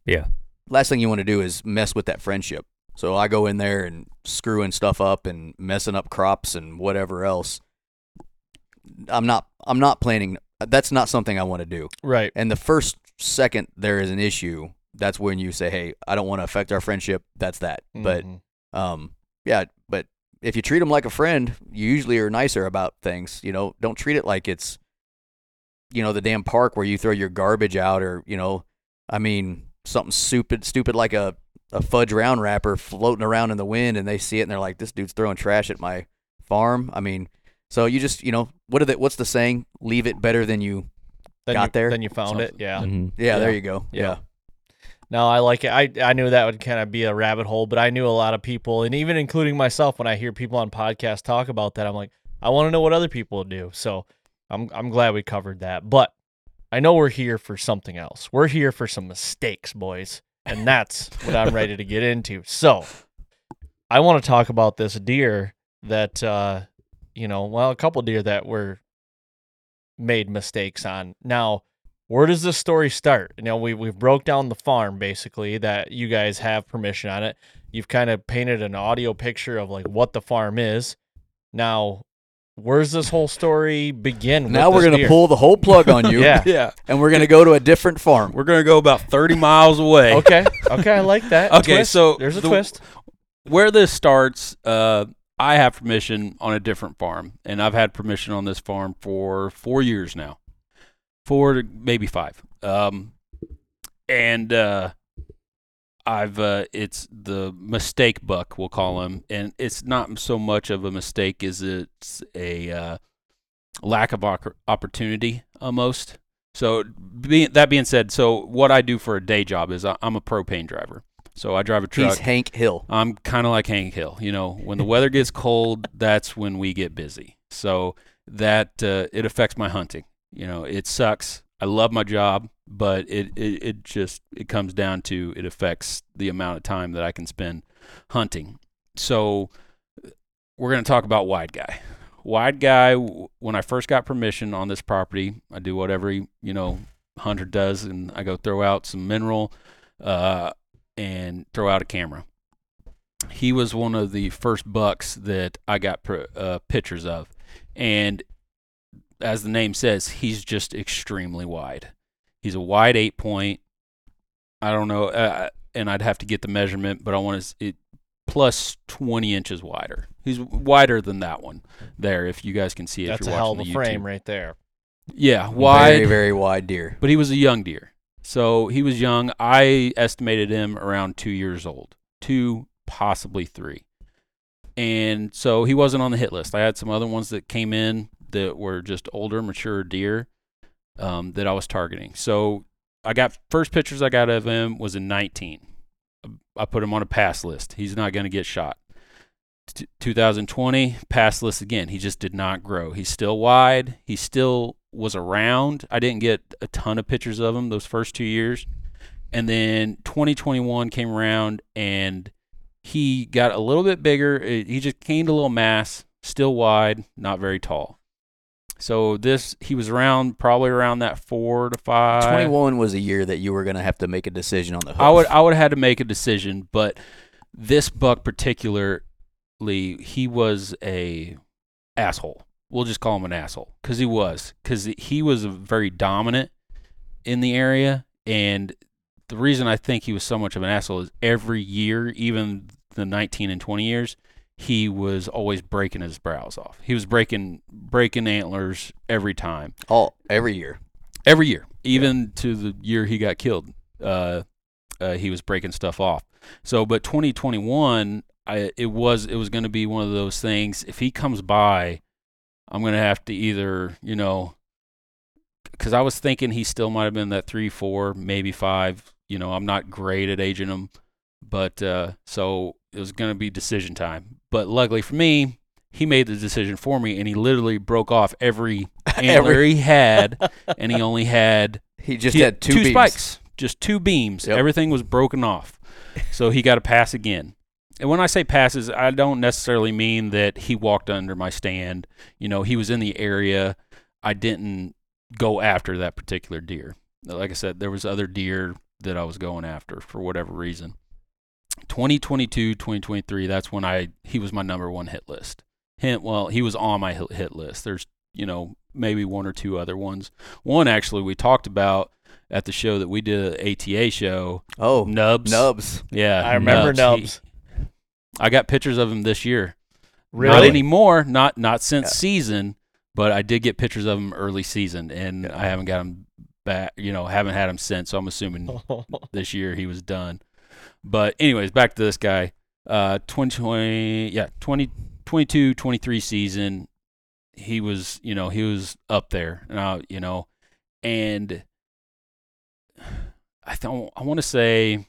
yeah Last thing you want to do is mess with that friendship. So I go in there and screwing stuff up and messing up crops and whatever else. I'm not I'm not planning that's not something I want to do. Right. And the first second there is an issue, that's when you say, "Hey, I don't want to affect our friendship." That's that. But Mhm. Um, yeah, but if you treat them like a friend, you usually are nicer about things. You know, don't treat it like it's, you know, the damn park where you throw your garbage out, or you know, I mean, something stupid, stupid like a a fudge round wrapper floating around in the wind, and they see it and they're like, "This dude's throwing trash at my farm." I mean, so you just, you know, what are the, what's the saying? Leave it better than you. Then Got you, there? Then you found it. Yeah. Mhm. Yeah, there you go. Yeah. Yeah. No, I like it. I I knew that would kind of be a rabbit hole, but I knew a lot of people, and even including myself, when I hear people on podcasts talk about that, I'm like, I want to know what other people do. So I'm I'm glad we covered that. But I know we're here for something else. We're here for some mistakes, boys, and that's what I'm ready to get into. So I want to talk about this deer that uh, you know, well, a couple deer that were made mistakes on. Now, where does this story start? You know, we we've broke down the farm basically that you guys have permission on it. You've kind of painted an audio picture of like what the farm is. Now, where's this whole story begin? with Now we're gonna pull the whole plug on you. Yeah. Yeah. And we're gonna go to a different farm. We're gonna go about 30 miles away. Okay, okay, I like that. Okay, Twist. so there's a the- twist. Where this starts, uh, I have permission on a different farm, and I've had permission on this farm for four years now, four to maybe five. Um, and uh, I've uh, it's the mistake buck we'll call him, and it's not so much of a mistake as it's a uh, lack of opportunity almost. So being, that being said, so what I do for a day job is I, I'm a propane driver. So I drive a truck. He's Hank Hill. I'm kind of like Hank Hill. You know, when the weather gets cold, that's when we get busy. So that uh, it affects my hunting. You know, it sucks. I love my job, but it, it it just it comes down to it affects the amount of time that I can spend hunting. So we're going to talk about wide guy. Wide guy. When I first got permission on this property, I do whatever you know hunter does, and I go throw out some mineral. Uh, and throw out a camera. He was one of the first bucks that I got pr- uh, pictures of, and as the name says, he's just extremely wide. He's a wide eight point. I don't know, uh, and I'd have to get the measurement, but I want to it plus twenty inches wider. He's wider than that one there. If you guys can see it, That's if a you're hell of watching a the frame right there. Yeah, wide. Very, very wide deer. But he was a young deer. So he was young. I estimated him around two years old, two, possibly three. And so he wasn't on the hit list. I had some other ones that came in that were just older, mature deer um, that I was targeting. So I got first pictures I got of him was in 19. I put him on a pass list. He's not going to get shot. T- 2020 pass list again. He just did not grow. He's still wide. He still was around. I didn't get a ton of pictures of him those first two years. And then 2021 came around and he got a little bit bigger. He just gained a little mass, still wide, not very tall. So this he was around probably around that four to five. 21 was a year that you were going to have to make a decision on the hoof. I would I would have had to make a decision, but this buck particularly, he was a asshole. We'll just call him an asshole because he was because he was very dominant in the area, and the reason I think he was so much of an asshole is every year, even the 19 and 20 years, he was always breaking his brows off. He was breaking breaking antlers every time all every year. every year, even to the year he got killed. Uh, uh, he was breaking stuff off. So, but 2021, I it was it was going to be one of those things. If he comes by, I'm going to have to either you know, because I was thinking he still might have been that three, four, maybe five. You know, I'm not great at aging him, but uh, so it was going to be decision time. But luckily for me, he made the decision for me, and he literally broke off every antler Every- he had, and he only had He just he had two, beams. spikes, just two beams. Yep. Everything was broken off, so he got a pass again. And when I say passes, I don't necessarily mean that he walked under my stand. You know, he was in the area. I didn't go after that particular deer. Like I said, there was other deer that I was going after for whatever reason. 2022, 2023, that's when I he was my number one hit list. Hint, well, he was on my hit hit list. There's, you know, maybe one or two other ones. One actually we talked about at the show that we did, an ATA show. Oh, Nubs. nubs. Yeah, I remember He- Nubs. I got pictures of him this year. Really? Not anymore. Not not since Yeah. season, but I did get pictures of him early season, and I haven't got him back. You know, haven't had him since. So I'm assuming this year he was done. But anyways, back to this guy. Uh 2020 yeah, 20 22 23 season he was, you know, he was up there. Now, you know, and I don't I want to say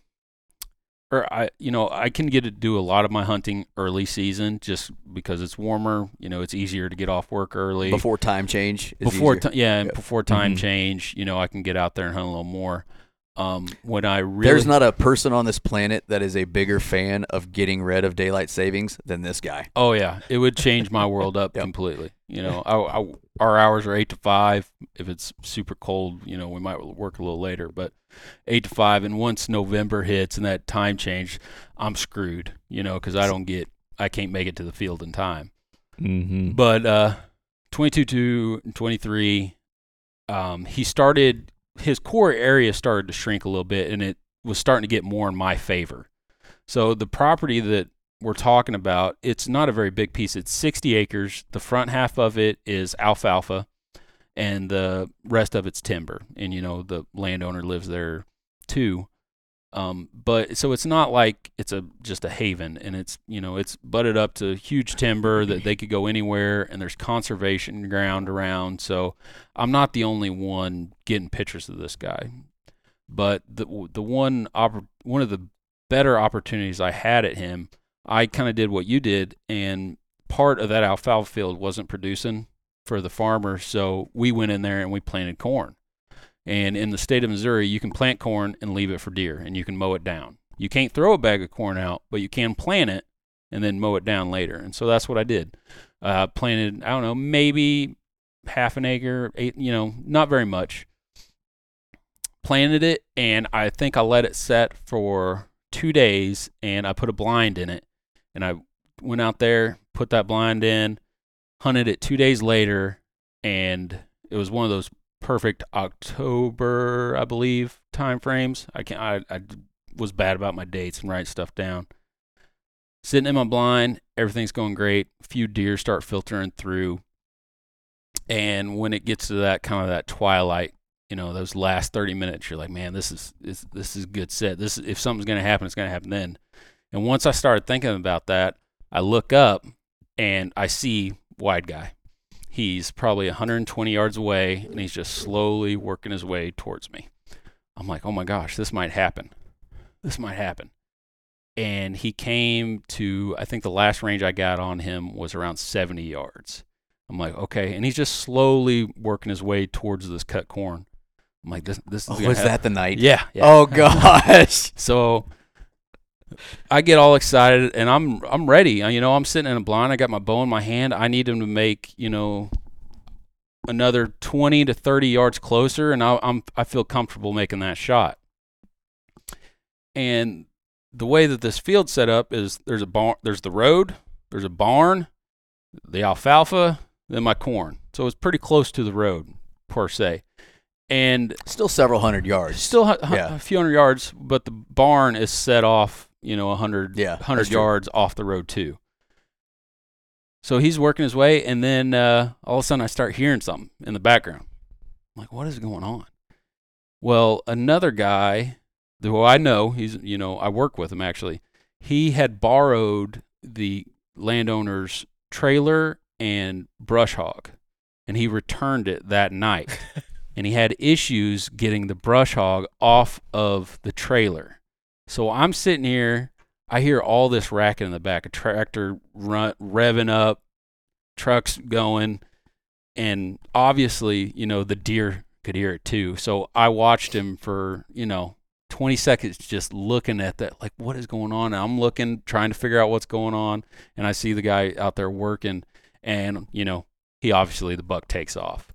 or I you know, I can get to do a lot of my hunting early season just because it's warmer, you know, it's easier to get off work early Before time change. is before ti- yeah, and Yeah. before time Mhm. change, you know, I can get out there and hunt a little more. Um, when I really There's not a person on this planet that is a bigger fan of getting rid of daylight savings than this guy. Oh yeah, it would change my world up Yep. completely. You know, I, I, our hours are eight to five. If it's super cold, you know, we might work a little later, but eight to five. And once November hits and that time change, I'm screwed. You know, because I don't get, I can't make it to the field in time. Mm-hmm. But uh, 22 to 23, um, he started his core area started to shrink a little bit, and it was starting to get more in my favor. So the property that we're talking about, it's not a very big piece. It's 60 acres. The front half of it is alfalfa, and the rest of it's timber. And you know the landowner lives there too. Um, but so it's not like it's a just a haven, and it's you know it's butted up to huge timber that they could go anywhere, and there's conservation ground around. So I'm not the only one getting pictures of this guy, but the the one oppor- one of the better opportunities I had at him, I kind of did what you did, and part of that alfalfa field wasn't producing for the farmer, so we went in there and we planted corn. And in the state of Missouri, you can plant corn and leave it for deer, and you can mow it down. You can't throw a bag of corn out, but you can plant it and then mow it down later. And so that's what I did. Uh, planted, I don't know, maybe half an acre, eight, you know, not very much. Planted it, and I think I let it set for two days, and I put a blind in it. And I went out there, put that blind in, hunted it two days later, and it was one of those perfect October, I believe, time frames. I can I, I was bad about my dates and write stuff down. Sitting in my blind, everything's going great. A few deer start filtering through. And when it gets to that kind of that twilight, you know, those last 30 minutes, you're like, man, this is this, this is good set. This if something's going to happen, it's going to happen then. And once I started thinking about that, I look up and I see wide guy. He's probably 120 yards away and he's just slowly working his way towards me. I'm like, oh my gosh, this might happen. This might happen. And he came to, I think the last range I got on him was around 70 yards. I'm like, okay. And he's just slowly working his way towards this cut corn. I'm like, this, this is Oh, was hap- that the night? Yeah. yeah. Oh gosh. So I get all excited and I'm I'm ready. You know, I'm sitting in a blind. I got my bow in my hand. I need him to make you know another 20 to 30 yards closer, and I, I'm I feel comfortable making that shot. And the way that this field's set up is there's a barn, there's the road, there's a barn, the alfalfa, then my corn. So it's pretty close to the road per se. And Still several hundred yards. Still Yeah. a few hundred yards, but the barn is set off, you know, a hundred, Yeah, hundred that's true. yards off the road too. So he's working his way, and then uh, all of a sudden I start hearing something in the background. I'm like, what is going on? Well, another guy who I know, he's, you know, I work with him actually. He had borrowed the landowner's trailer and brush hog, and he returned it that night and he had issues getting the brush hog off of the trailer. So I'm sitting here, I hear all this racket in the back, a tractor run, revving up, trucks going, and obviously, you know, the deer could hear it too. So I watched him for, you know, 20 seconds just looking at that, like, what is going on? And I'm looking, trying to figure out what's going on. And I see the guy out there working, and, you know, he obviously, the buck takes off.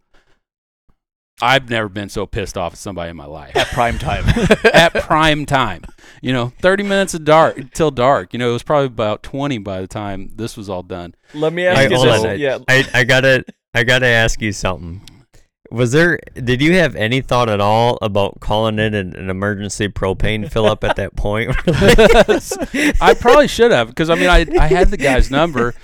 I've never been so pissed off at somebody in my life at prime time. at prime time. You know, 30 minutes of dark till dark. You know, it was probably about 20 by the time this was all done. Let me I- ask you this. on. Yeah. I, I gotta I gotta ask you something. Was there? Did you have any thought at all about calling in an, an emergency propane fill up at that point? I probably should have because I mean I I had the guy's number,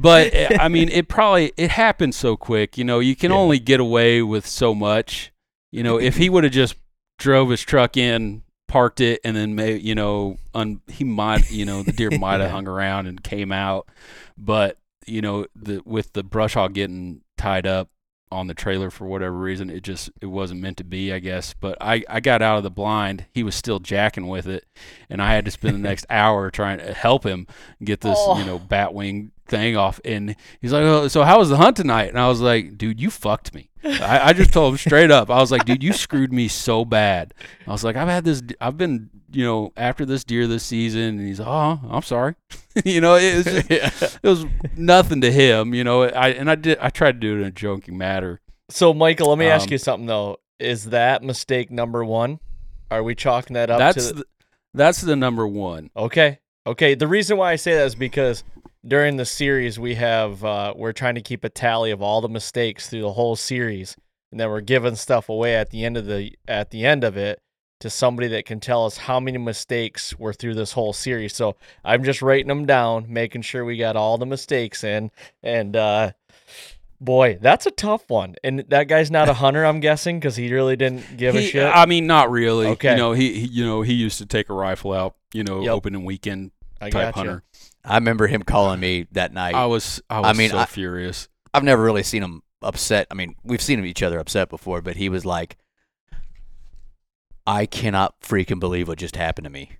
but eh, I mean it probably it happened so quick. You know, you can only get away with so much. You know, if he would have just drove his truck in, parked it, and then may you know un, he might you know the deer might have hung around and came out, but you know the with the brush hog getting tied up on the trailer for whatever reason it just it wasn't meant to be i guess but i i got out of the blind he was still jacking with it and i had to spend the next hour trying to help him get this you know bat wing thing off and he's like oh, so how was the hunt tonight and i was like dude you fucked me I, I just told him straight up i was like dude you screwed me so bad i was like i've had this i've been you know after this deer this season and he's like oh i'm sorry you know it was just, it was nothing to him you know i and i did i tried to do it in a joking matter So, Michael, let me ask Um, you something though. Is that mistake number one? Are we chalking that up that's to? the, that's the number one Okay. Okay. The reason why I say that is because during the series we have uh, we're trying to keep a tally of all the mistakes through the whole series, and then we're giving stuff away at the end of the at the end of it to somebody that can tell us how many mistakes were through this whole series. So I'm just writing them down, making sure we got all the mistakes in, and uh, boy, that's a tough one. And that guy's not a hunter, I'm guessing, because he really didn't give a shit. I mean, not really. Okay. You know, he, he you know he used to take a rifle out. You know, Yep. opening weekend I type gotcha. hunter. I remember him calling me that night. I was I was mean, so I- furious. I've never really seen him upset. I mean, we've seen each other upset before, but he was like, I cannot freaking believe what just happened to me.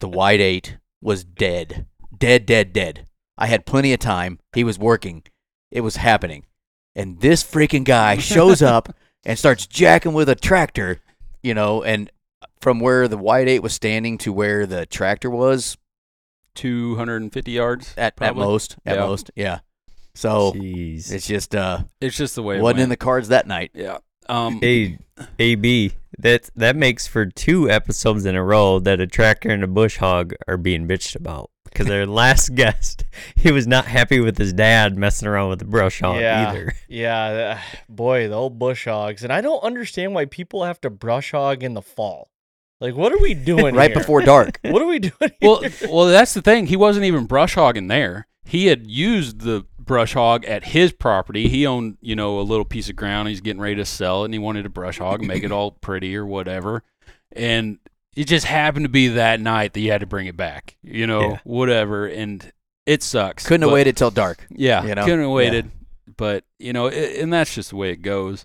the wide eight was dead. Dead, dead, dead. I had plenty of time. He was working. It was happening. And this freaking guy shows up and starts jacking with a tractor, you know, and from where the wide eight was standing to where the tractor was, Two hundred and fifty yards at, at probably. most, at Yeah. most, yeah. So Jeez. it's just uh It's just the way it wasn't in the cards that night. yeah. Um. a A B that that makes for two episodes in a row that a tractor and a bush hog are being bitched about. Because their last guest, he was not happy with his dad messing around with the brush hog Yeah. either. Yeah, boy, the old bush hogs, and I don't understand why people have to brush hog in the fall. Like, what are we doing right here? before dark. What are we doing? well, here? well, that's the thing. He wasn't even brush hogging there. He had used the brush hog at his property. He owned, you know, a little piece of ground. He's getting ready to sell it, and he wanted to brush hog, and make it all pretty or whatever. And it just happened to be that night that you had to bring it back. You know, Yeah. whatever. And it sucks. Couldn't have waited till dark. Yeah, you know? couldn't have Yeah. waited. But you know, it, and that's just the way it goes.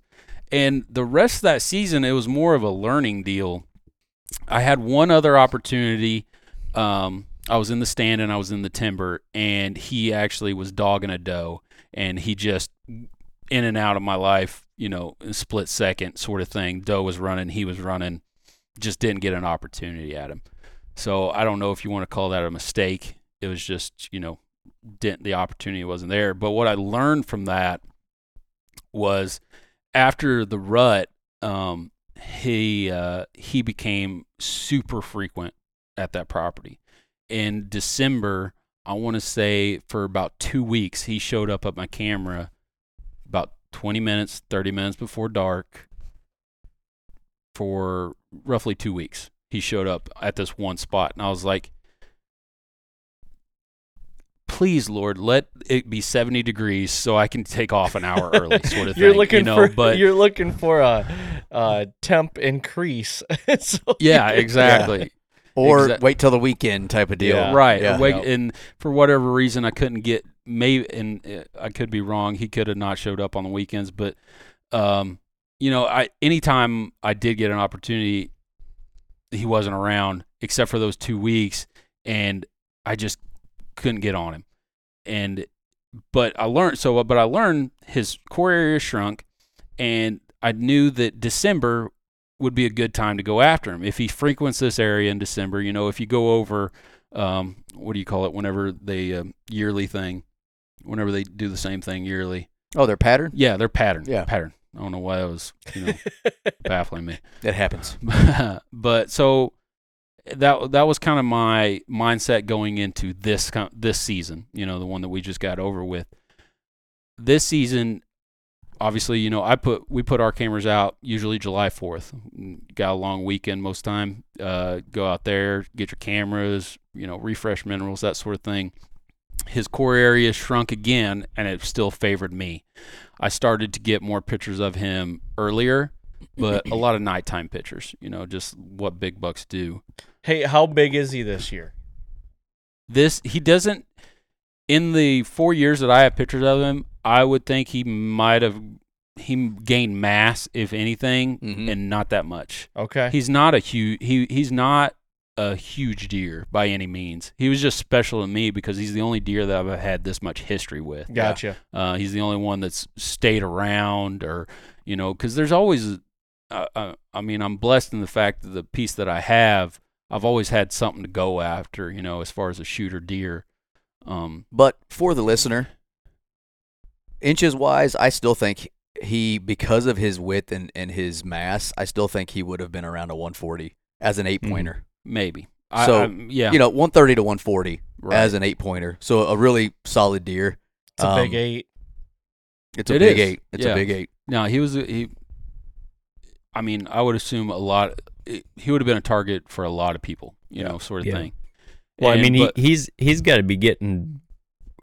And the rest of that season, it was more of a learning deal. I had one other opportunity. Um, I was in the stand and I was in the timber, and he actually was dogging a doe, and he just in and out of my life, you know, in split second sort of thing. Doe was running, he was running, just didn't get an opportunity at him. So I don't know if you want to call that a mistake. It was just, you know, didn't the opportunity wasn't there. But what I learned from that was after the rut, um, he uh, he became super frequent at that property. In December, I want to say for about two weeks, he showed up at my camera about 20 minutes, 30 minutes before dark for roughly two weeks. He showed up at this one spot, and I was like, please, Lord, let it be 70 degrees so I can take off an hour early, sort of you're thing. looking you know, for but you're looking for a, a temp increase. So yeah, exactly. Or Exact- wait till the weekend type of deal. Yeah. Right. Yeah. Wait, And for whatever reason, I couldn't get. Maybe, and uh, I could be wrong. He could have not showed up on the weekends, but, um, you know, I anytime I did get an opportunity, he wasn't around except for those two weeks, and I just couldn't get on him. And, but I learned so. But I learned his core area shrunk, and I knew that December would be a good time to go after him if he frequents this area in December. You know, if you go over, um, what do you call it? Whenever they um, yearly thing, whenever they do the same thing yearly. Oh, their pattern? Yeah, their pattern. Yeah. pattern. I don't know why that was you know baffling me. That happens. but so that that was kind of my mindset going into this this season. You know, the one that we just got over with. This season, obviously, you know, I put we put our cameras out usually July 4th. Got a long weekend most time. Uh, go out there, get your cameras, you know, refresh minerals, that sort of thing. His core area shrunk again, and it still favored me. I started to get more pictures of him earlier, but a lot of nighttime pictures. You know, just what big bucks do. Hey, how big is he this year? This he doesn't. In the four years that I have pictures of him, I would think he might have he gained mass, if anything, Mhm. and not that much. Okay. He's not a huge he he's not a huge deer by any means. He was just special to me because he's the only deer that I've had this much history with. Gotcha. Uh, he's the only one that's stayed around, or you know, because there's always. Uh, uh, I mean, I'm blessed in the fact that the piece that I have, I've always had something to go after. You know, as far as a shooter deer. Um, But for the listener, inches wise, I still think he, because of his width and, and his mass, I still think he would have been around a 140 as an eight pointer. maybe. I, So, I'm- yeah, You know, 130 to 140 right. as an eight pointer. So a really solid deer. It's a big Um, eight. It's a It big is. eight. It's Yeah. a big eight. No, he was a- he. I mean, I would assume a lot. He would have been a target for a lot of people, you know, sort of Yeah. thing. Well, I And- mean, he, he's he's got to be getting,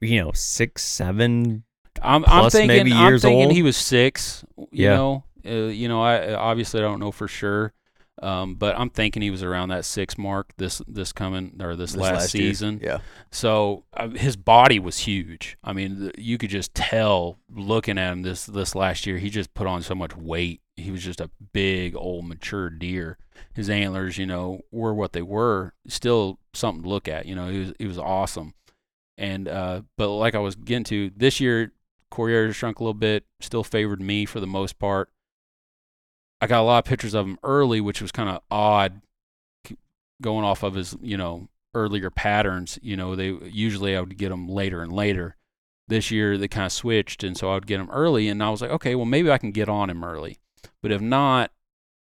you know, six, seven. I'm, I'm plus thinking, maybe I'm years thinking old. he was six. You Yeah. know, uh, you know, I obviously I don't know for sure, um, but I'm thinking he was around that six mark this this coming or this, This last, year. season. Yeah. So uh, his body was huge. I mean, th- you could just tell looking at him this this last year. He just put on so much weight. He was just a big old mature deer. His antlers, you know, were what they were. Still something to look at. You know, he was he was awesome. And uh, but like I was getting to this year, core area shrunk a little bit. Still favored me for the most part. I got a lot of pictures of him early, which was kind of odd, going off of his you know earlier patterns. You know, they usually I would get them later and later. This year they kind of switched, and so I would get him early, and I was like, okay, well maybe I can get on him early. But if not,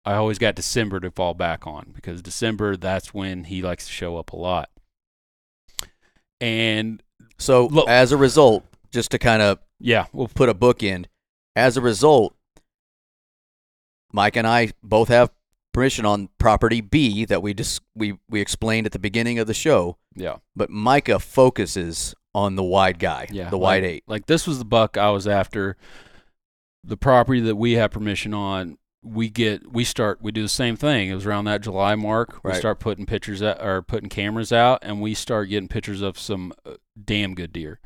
I always got December to fall back on because December that's when he likes to show up a lot. And So Look- as a result, just to kind of yeah, we'll put a bookend, as a result, Mike and I both have permission on property B that we just we we explained at the beginning of the show. yeah, But Micah focuses on the wide guy, yeah, the like- wide eight. Like this was the buck I was after. The property that we have permission on, we get we start we do the same thing. It was around that July mark. We Right. start putting pictures out, or putting cameras out, and we start getting pictures of some uh, damn good deer.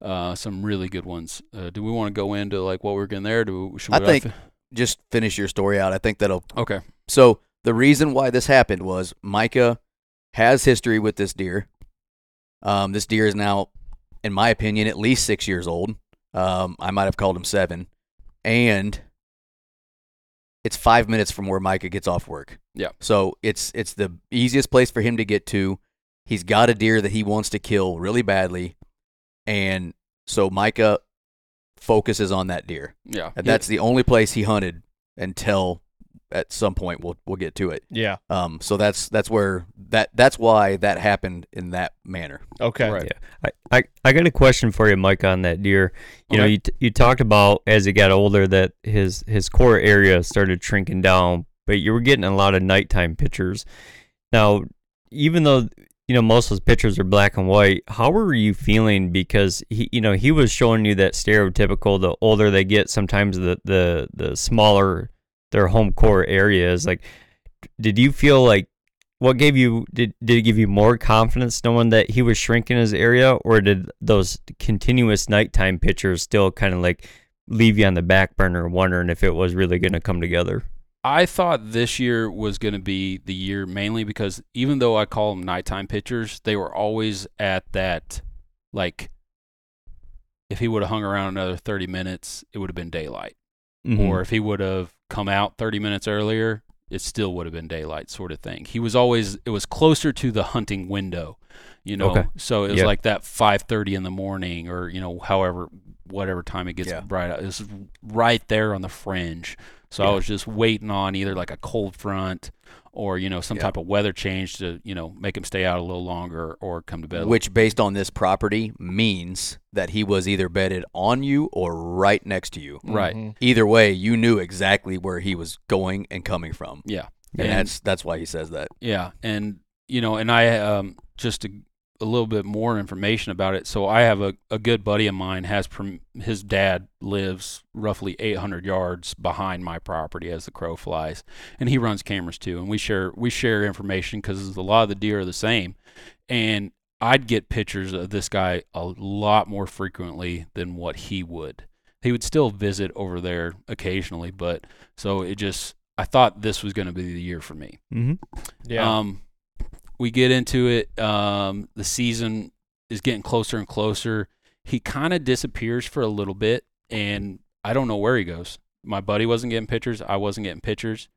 Uh, some really good ones. Uh, do we want to go into like what we're getting there? Do we, should I we think- Just finish your story out. I think that'll okay. So the reason why this happened was Micah has history with this deer. Um, this deer is now, in my opinion, at least six years old. Um, I might have called him seven, and it's five minutes from where Micah gets off work. Yeah. So it's it's the easiest place for him to get to. He's got a deer that he wants to kill really badly, and so Micah focuses on that deer. Yeah, And that's the only place he hunted until at some point we'll we'll get to it. Yeah. Um, so that's that's where that that's why that happened in that manner. Okay. Right. Yeah, I, I, I got a question for you, Mike, on that deer. You know, you, t- you talked about as he got older that his his core area started shrinking down, but you were getting a lot of nighttime pictures. Now, even though you know most of his pictures are black and white, how were you feeling? Because he, you know, he was showing you that stereotypical. The older they get, sometimes the the the smaller their home core area is. Like, did you feel like what gave you did did it give you more confidence knowing that he was shrinking his area or did those continuous nighttime pictures still kind of like leave you on the back burner wondering if it was really going to come together I thought this year was going to be the year mainly because even though I call them nighttime pitchers, they were always at that, like, if he would have hung around another 30 minutes, it would have been daylight. Mm-hmm. Or if he would have come out 30 minutes earlier, it still would have been daylight, sort of thing. He was always, it was closer to the hunting window, you know? Okay. So it was Yep. like that 5.30 in the morning or, you know, however, whatever time it gets Yeah. bright out. It was right there on the fringe. So I was just waiting on either like a cold front or you know some Yeah. type of weather change to you know make him stay out a little longer or come to bed. a little- Which, based on this property, means that he was either bedded on you or right next to you. right? Mhm. Either way, you knew exactly where he was going and coming from, Yeah, and, And- that's that's why he says that. Yeah, and you know, and I um just a, a little bit more information about it. So I have a, a good buddy of mine has prom- his dad lives roughly 800 yards behind my property as the crow flies, and he runs cameras too. And we share we share information because a lot of the deer are the same, and I'd get pictures of this guy a lot more frequently than what he would. He would still visit over there occasionally, but so it just I thought this was going to be the year for me. Mm-hmm. Yeah. Um, we get into it. Um, the season is getting closer and closer. He kind of disappears for a little bit, and I don't know where he goes. My buddy wasn't getting pictures. I wasn't getting pictures.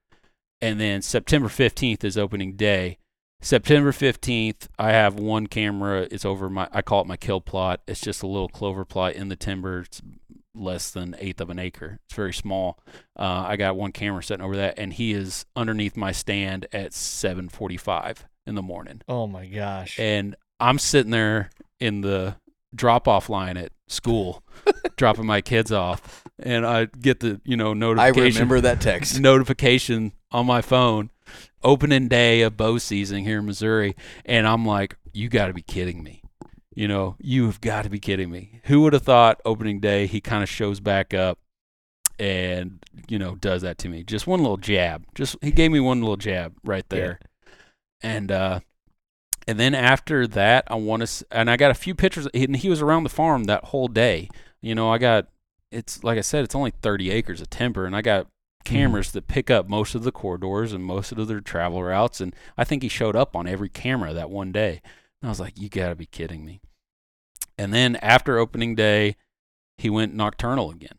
And then September 15th is opening day. September 15th, I have one camera. It's over my, I call it my kill plot. It's just a little clover plot in the timber. It's less than eighth of an acre. It's very small. Uh, I got one camera sitting over that, and he is underneath my stand at 7:45 in the morning, oh my gosh. and I'm sitting there in the drop-off line at school, dropping my kids off, and I get the you know notification. I remember that text. notification on my phone, opening day of bow season here in Missouri, and I'm like, you got to be kidding me. You know, you have got to be kidding me. Who would have thought opening day he kind of shows back up and, you know, does that to me? Just one little jab. Just he gave me one little jab right there. And uh and then after that, I want to and I got a few pictures and he was around the farm that whole day. You know, I got it's like I said, it's only 30 acres of timber and I got cameras that pick up most of the corridors and most of their travel routes. And I think he showed up on every camera that one day. And I was like, you got to be kidding me. And then after opening day, he went nocturnal again.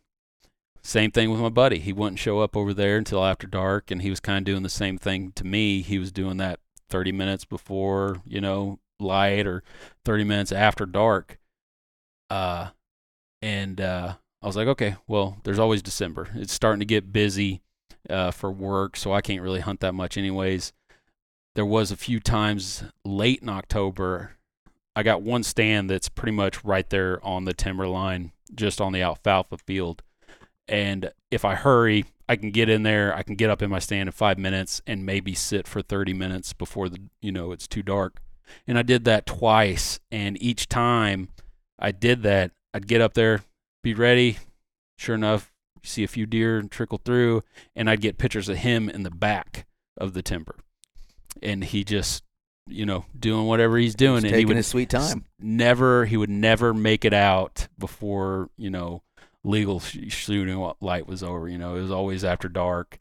Same thing with my buddy. He wouldn't show up over there until after dark. And he was kind of doing the same thing to me. He was doing that 30 minutes before, you know, light or 30 minutes after dark. Uh, and uh, I was like, okay, well, there's always December. It's starting to get busy uh, for work, so I can't really hunt that much, anyways. There was a few times late in October. I got one stand that's pretty much right there on the timber line, just on the alfalfa field. And if I hurry, I can get in there. I can get up in my stand in five minutes and maybe sit for 30 minutes before the you know it's too dark. And I did that twice, and each time I did that, I'd get up there, be ready. Sure enough, you see a few deer trickle through, and I'd get pictures of him in the back of the timber, and he just, you know, doing whatever he's doing, He's and he taking would his sweet time. never, he would never make it out before you know legal sh- shooting light was over. You know, it was always after dark,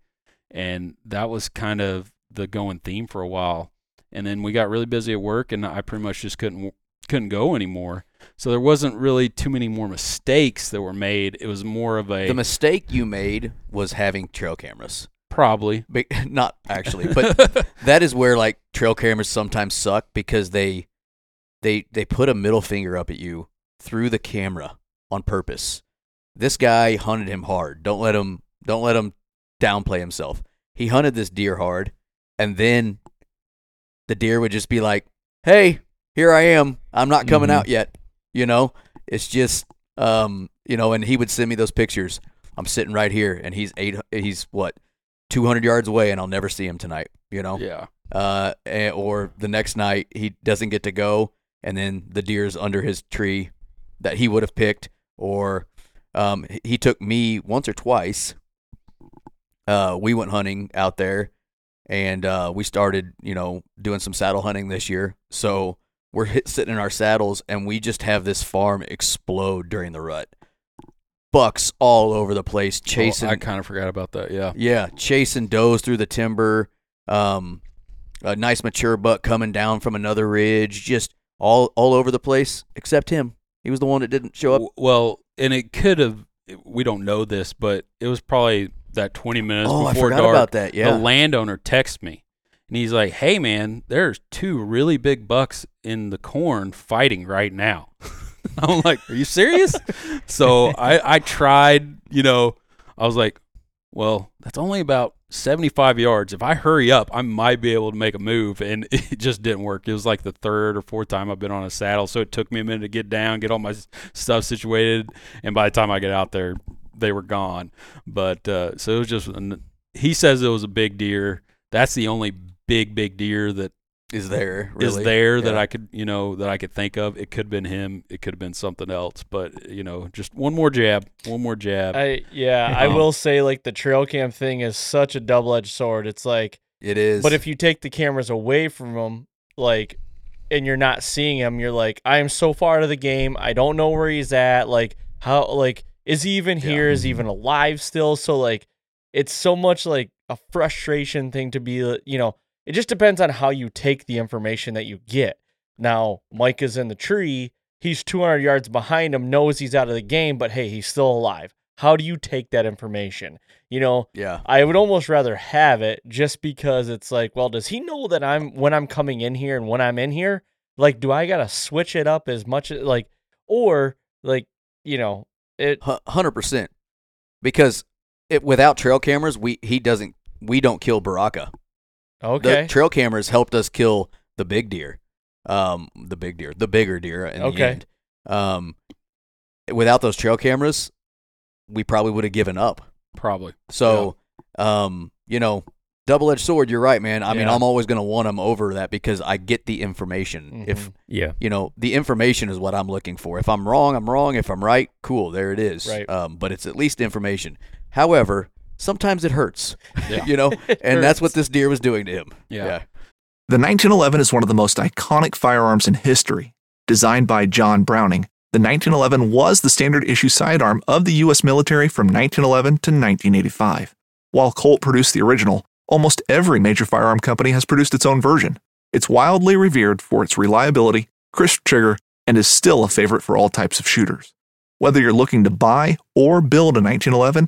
and that was kind of the going theme for a while. And then we got really busy at work, and I pretty much just couldn't couldn't go anymore. So there wasn't really too many more mistakes that were made. It was more of a The mistake you made was having trail cameras. probably. But not actually, but that is where like trail cameras sometimes suck because they they they put a middle finger up at you through the camera on purpose. This guy hunted him hard. Don't let him don't let him downplay himself. He hunted this deer hard and then the deer would just be like, "Hey, here I am. I'm not coming Mhm. out yet." You know? It's just um, you know, and he would send me those pictures. I'm sitting right here and he's 8 he's what 200 yards away and I'll never see him tonight, you know? Yeah. uh, eh, or the next night he doesn't get to go, and then the deer's under his tree that he would have picked, or um, he- took me once or twice. Uh, we went hunting out there, and uh, we started, you know, doing some saddle hunting this year. So we're hit, sitting in our saddles, and we just have this farm explode during the rut. Bucks all over the place, chasing. Oh, I kind of forgot about that. Yeah. Yeah, chasing does through the timber. Um, a nice mature buck coming down from another ridge, just all all over the place, except him. He was the one that didn't show up. Well, and it could have. We don't know this, but it was probably that 20 minutes Oh, before dark. about that. Yeah, The landowner texts me, and he's like, "Hey, man, there's two really big bucks in the corn fighting right now." I'm like, "Are you serious?" so I I tried. You know, I was like, "Well, that's only about 75 yards. If I hurry up, I might be able to make a move. And it just didn't work. It was like the third or fourth time I've been on a saddle. So it took me a minute to get down, get all my stuff situated. And by the time I get out there, they were gone. But uh, so it was just, he says it was a big deer. That's the only big, big deer that Is there is really? there that I could, you know, that I could think of. It could have been him. It could have been something else. But you know, just one more jab, one more jab. I yeah, I Um, will say like the trail cam thing is such a double edged sword. It's like, It is. but if you take the cameras away from them, like, and you're not seeing him, you're like, I am so far out of the game. I don't know where he's at. Like, how? Like, is he even here? Is he even alive still? So like, it's so much like a frustration thing to be. You know, it just depends on how you take the information that you get. Now, Mike is in the tree. He's 200 yards behind him, knows he's out of the game, but hey, he's still alive. How do you take that information? You know, yeah. I would almost rather have it just because it's like, well, does he know that I'm when I'm coming in here and when I'm in here? Like, do I gotta switch it up as much as like, or like, you know, it? Hundred percent. Because it, without trail cameras, we he doesn't. We don't kill Baraka. Okay, The trail cameras helped us kill the big deer. Um, the big deer, the bigger deer. In Okay. The end. Um, without those trail cameras, we probably would have given up. Probably. So, um, you know, double edged sword. You're right, man. I mean, I'm always going to want them over that because I get the information. If Mhm. Yeah. you know, the information is what I'm looking for. If I'm wrong, I'm wrong. If I'm right, cool, there it is. Right. Um, but it's at least information. However, sometimes it hurts. Yeah. you know, and that's what this deer was doing to him. Yeah. The 1911 is one of the most iconic firearms in history. Designed by John Browning, the 1911 was the standard issue sidearm of the U.S. military from 1911 to 1985. While Colt produced the original, almost every major firearm company has produced its own version. It's wildly revered for its reliability, crisp trigger, and is still a favorite for all types of shooters. Whether you're looking to buy or build a 1911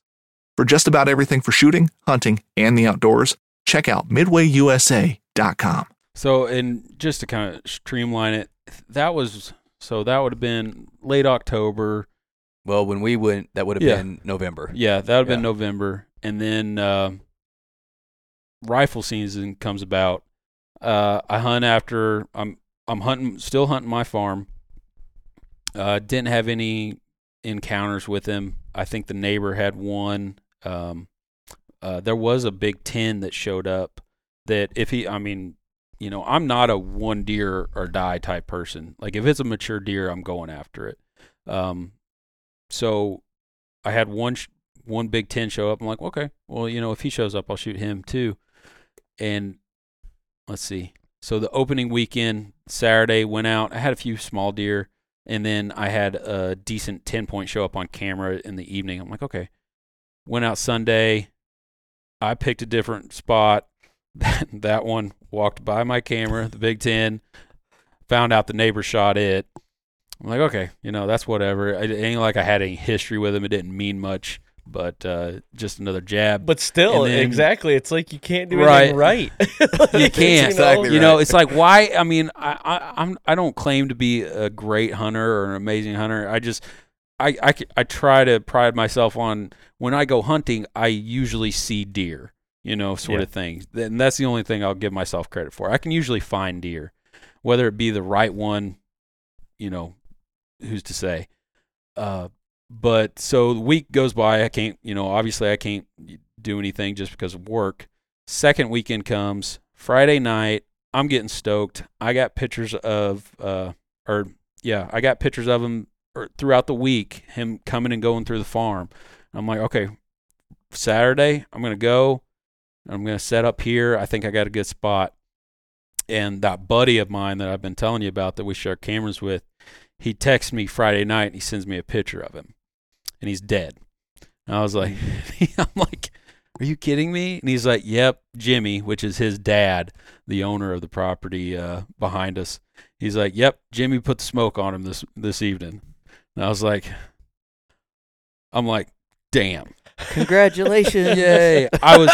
For just about everything for shooting, hunting, and the outdoors, check out midwayusa.com. So, and just to kind of streamline it, that was so that would have been late October. Well, when we went, that would have Yeah. been November. Yeah, that would have been November, and then uh, rifle season comes about. Uh, I hunt after I'm I'm hunting, still hunting my farm. Uh, didn't have any encounters with him. I think the neighbor had one. Um, uh, there was a big ten that showed up. That if he, I mean, you know, I'm not a one deer or die type person. Like if it's a mature deer, I'm going after it. Um, so I had one sh- one Big Ten show up. I'm like, okay, well, you know, if he shows up, I'll shoot him too. And let's see. So the opening weekend, Saturday, went out. I had a few small deer, and then I had a decent ten point show up on camera in the evening. I'm like, okay. Went out Sunday. I picked a different spot. That that one walked by my camera, the Big Ten. Found out the neighbor shot it. I'm like, okay, you know, that's whatever. It ain't like I had any history with him. It didn't mean much, but uh, just another jab. But still, then- exactly, it's like you can't do Right. anything right. you Like, can't. Exactly You know, it's like why? I mean, I, I I'm I don't claim to be a great hunter or an amazing hunter. I just I I try to pride myself on when I go hunting, I usually see deer, you know, sort Yeah. of thing. And that's the only thing I'll give myself credit for. I can usually find deer, whether it be the right one, you know, who's to say. Uh, but so the week goes by, I can't, you know, obviously I can't do anything just because of work. Second weekend comes Friday night. I'm getting stoked. I got pictures of, uh, or yeah, I got pictures of him throughout the week. Him coming and going through the farm. I'm like, okay, Saturday I'm gonna go. I'm gonna set up here. I think I got a good spot. And that buddy of mine that I've been telling you about that we share cameras with, he texts me Friday night and he sends me a picture of him, and he's dead. And I was like, I'm like, are you kidding me? And he's like, Yep, Jimmy, which is his dad, the owner of the property uh, behind us. He's like, Yep, Jimmy put the smoke on him this this evening. And I was like, I'm like, damn, Congratulations. yay! I was,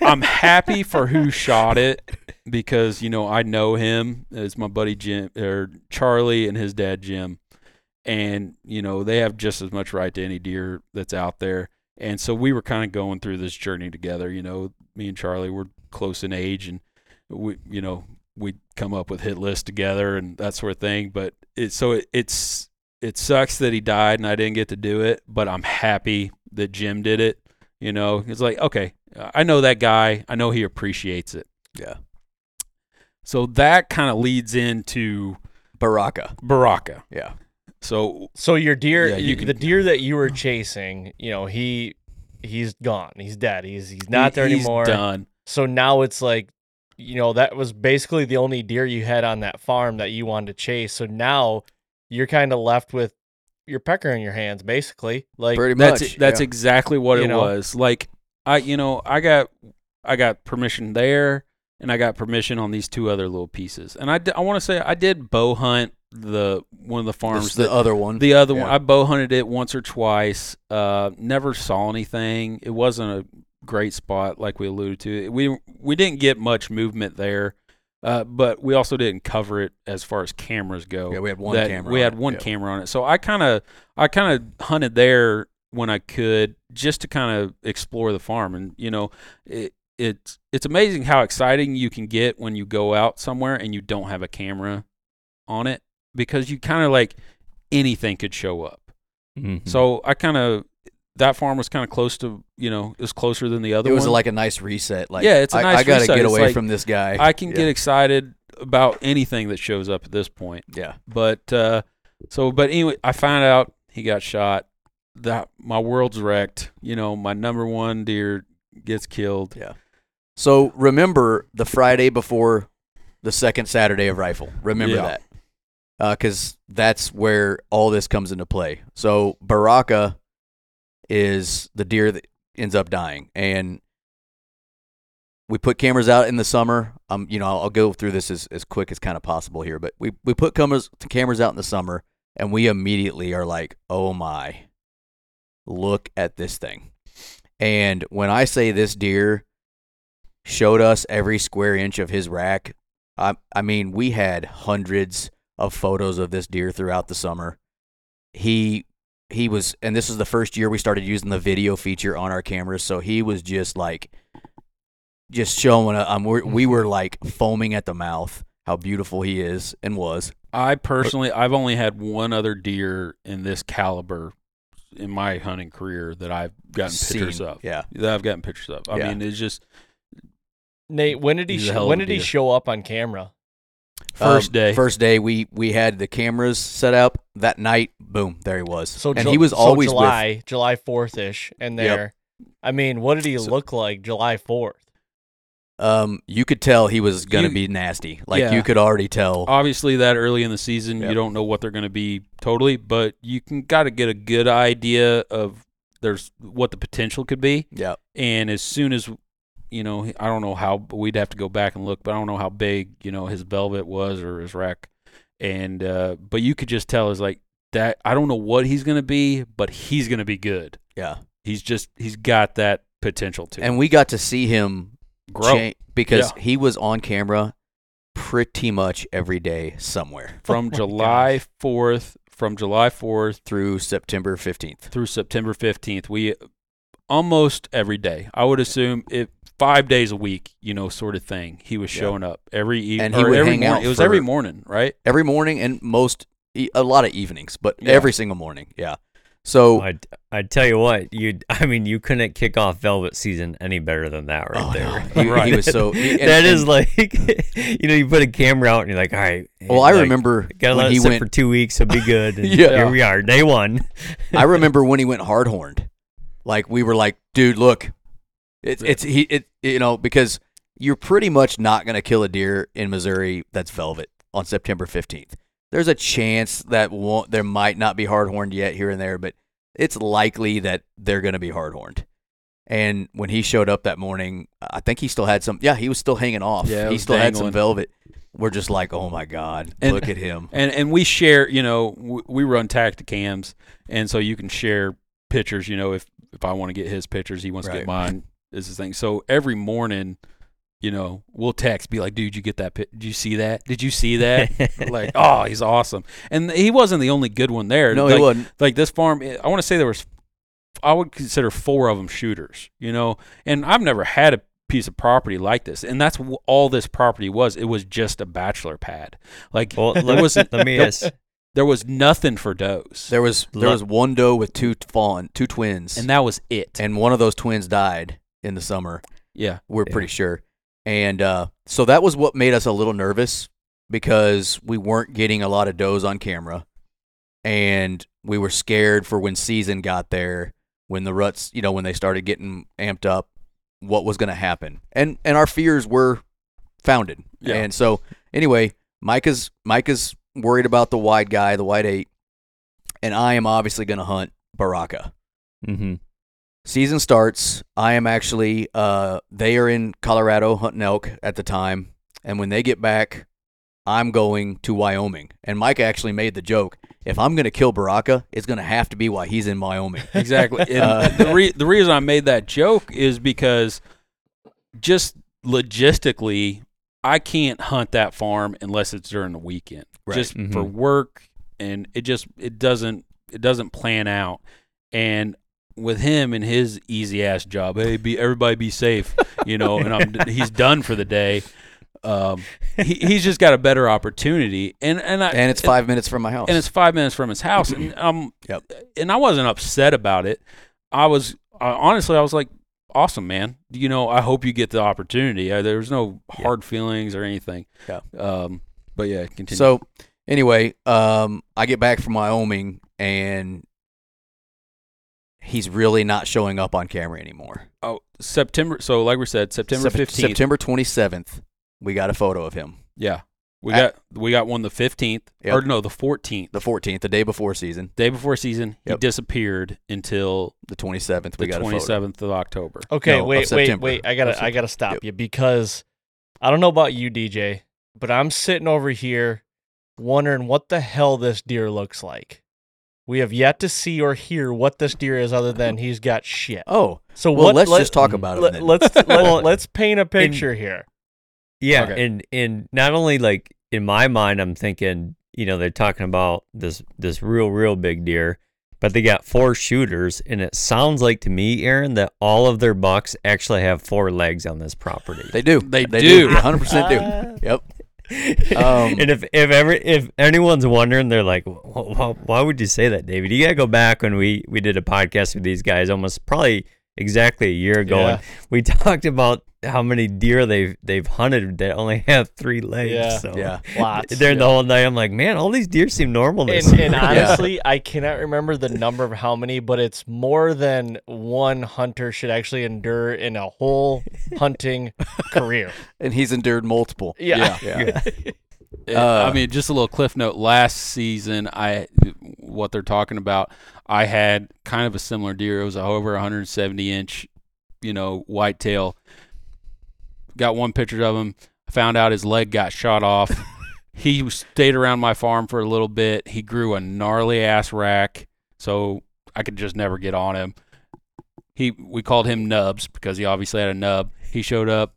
I'm happy for who shot it because you know I know him as my buddy Jim or Charlie and his dad Jim, and you know they have just as much right to any deer that's out there. And so we were kind of going through this journey together. You know, me and Charlie were close in age, and we, you know, we'd come up with hit lists together and that sort of thing. But it so it, it's it sucks that he died and I didn't get to do it, but I'm happy that Jim did it. You know, it's like okay, I know that guy. I know he appreciates it. Yeah. So that kind of leads into Baraka. Baraka. Yeah. So So your deer, Yeah, you you, can- the deer that you were chasing, you know, he he's gone. He's dead. He's he's not he- there he's anymore. Done. So now it's like, you know, that was basically the only deer you had on that farm that you wanted to chase. So now you're kind of left with your pecker in your hands, basically. Like, Pretty That's much. that's yeah. exactly what You it know? was. Like I, you know, I got I got permission there, and I got permission on these two other little pieces. And I, d- I want to say I did bow hunt the one of the farms is the that other one. The other one, I bow hunted it once or twice. Uh, never saw anything. It wasn't a great spot, like we alluded to. We we didn't get much movement there, uh, but we also didn't cover it as far as cameras go. Yeah, we had one That- camera We on had it, one yeah. camera on it, so I kind of I kind of hunted there when I could, just to kind of explore the farm. And you know, it it's it's amazing how exciting you can get when you go out somewhere and you don't have a camera on it because you kind of like anything could show up. Mhm. So I kind of that farm was kind of close to you know it was closer than the other one. it was one. like a nice reset. Like Yeah, it's a I, nice I gotta reset. get away like, from this guy. I can Yeah. get excited about anything that shows up at this point. Yeah. But uh, so but anyway, I found out he got shot. That my world's wrecked. You know, my number one deer gets killed. Yeah. So remember the Friday before the second Saturday of rifle. Remember Yeah. that. Because that's where all this comes into play. So Baraka is the deer that ends up dying. And we put cameras out in the summer. Um, you know, I'll, I'll go through this as, as quick as kind of possible here. But we, we put cameras, cameras out in the summer, and we immediately are like, oh my, look at this thing. And when I say this deer showed us every square inch of his rack, I, I mean, we had hundreds of photos of this deer throughout the summer. He he was, and this is the first year we started using the video feature on our cameras. So he was just like, just showing. a- Um, we're, we were like foaming at the mouth how beautiful he is and was. I personally, I've only had one other deer in this caliber in my hunting career that I've gotten pictures of. Yeah. That I've gotten pictures of. I Yeah. mean, it's just Nate, when did he He's a sh- when a did he show up on camera? First Um, day. First day, we we had the cameras set up that night. Boom, there he was. So and Ju- he was so always with July, July fourth ish, and Yep. there. I mean, what did he So- look like July fourth? um, you could tell he was gonna You- be nasty. Like Yeah. you could already tell. obviously that early in the season Yep. you don't know what they're going to be totally but you can got to get a good idea of there's what the potential could be yeah, and as soon as you know i don't know how we'd have to go back and look but i don't know how big you know his velvet was or his rack and uh but you could just tell is like that i don't know what he's going to be but he's going to be good yeah. he's just he's got that potential to And we got to see him grow cha- because Yeah. he was on camera pretty much every day somewhere from Oh july 4th from july 4th through September fifteenth. through September 15th. We almost every day. I would assume it five days a week, you know, sort of thing. He was Yeah. showing up every evening. And he would every hang morning. out It was every morning, right? Every morning and most a lot of evenings, but Yeah. every single morning. Yeah. So I I tell you what, you I mean you couldn't kick off Velvet season any better than that right Oh, there. no. He- he was so- he- and- That is and- like you know you put a camera out and you're like all right. well, I like, remember Gotta when let he it sit went. for two weeks, so be good. And Yeah. here we are, day one. I remember when he went hard horned. Like we were like, dude, look, it's it's he it you know because you're pretty much not gonna kill a deer in Missouri that's velvet on September 15th. There's a chance that won't, there might not be hard horned yet here and there, but it's likely that they're gonna be hard horned. And when he showed up that morning, I think he still had some. Yeah, he was still hanging off. Yeah, he still had some velvet. We're just like, oh my god, And- look at him. and and we share you know w- we run Tactacams and so you can share pictures you know if if i want to get his pictures he wants to get mine is his thing. So every morning you know we'll text be like dude you get that pic- did you see that? Did you see that? Like oh he's awesome. And he wasn't the only good one there. No, like, he wasn't. like this farm eh, i want to say there was i would consider four of them shooters you know? And i've never had a piece of property like this. And that's all this property was. It was just a bachelor pad. Like well, there let, was let me there- ask. there was nothing for does. There was there was one doe with two fawn, two twins, and that was it. And one of those twins died in the summer. yeah We're Yeah. pretty sure, and uh, so that was what made us a little nervous because we weren't getting a lot of does on camera, and we were scared for when season got there, when the ruts, you know, when they started getting amped up, what was going to happen, and and our fears were founded, Yeah. and so anyway, Micah's Micah's worried about the wide guy, the wide eight, and I am obviously going to hunt Baraka Mm-hmm. Season starts. I am actually uh they are in colorado hunting elk at the time. And when they get back i'm going to wyoming. And mike actually made the joke if i'm going to kill baraka it's going to have to be while he's in wyoming. Exactly. Uh, the, re- the reason i made that joke is because just logistically i can't hunt that farm unless it's during the weekend. Right. just Mhm. for work and it just it doesn't it doesn't plan out. And with him and his easy ass job hey be everybody be safe you know and I'm, he's done for the day um, he, he's just got a better opportunity and and I, and it's five minutes from my house and it's five minutes from his house, and um, Yep. and I wasn't upset about it. I was I, honestly, I was like, awesome, man. You know, I hope you get the opportunity. Uh, there was no hard feelings or anything. Yeah. Um, but yeah, continue. so anyway um i get back from wyoming and he's really not showing up on camera anymore oh, September. So like we said, September fifteenth. september 27th we got a photo of him Yeah, we At- got we got one the fifteenth Yep. or no the fourteenth. the 14th the day before season Day before season, he disappeared until the 27th we the got a twenty photo seventh of October. Okay, No, wait, wait, wait. I gotta, I gotta stop Yep. you because I don't know about you, DJ, but I'm sitting over here wondering what the hell this deer looks like. We have yet to see or hear what this deer is, other than he's got shit. oh So well what? let's let, just talk about let, it then. let's let, Well, let's paint a picture here. Yeah, Okay. and and not only like in my mind, I'm thinking, you know, they're talking about this this real real big deer, but they got four shooters, and it sounds like to me, Aaron, that all of their bucks actually have four legs on this property. They do. They They do. do. 100% do. Yep. Um, and if if ever if anyone's wondering, they're like, why, why would you say that, David? You gotta go back when we we did a podcast with these guys almost probably exactly a year ago, Yeah. and we talked about how many deer they've they've hunted that only have three legs. Yeah. So Yeah. Lots. during the whole night, I'm like, man, all these deer seem normal. This And, year." and Yeah. honestly, I cannot remember the number of how many, but it's more than one hunter should actually endure in a whole hunting career. and he's endured multiple. Yeah. Yeah. Yeah, Uh, I mean, just a little cliff note. Last season, I what they're talking about. I had kind of a similar deer. It was over 170 inch, you know, whitetail. Got one picture of him. Found out his leg got shot off. he stayed around my farm for a little bit. He grew a gnarly ass rack, so I could just never get on him. He we called him Nubs because he obviously had a nub. He showed up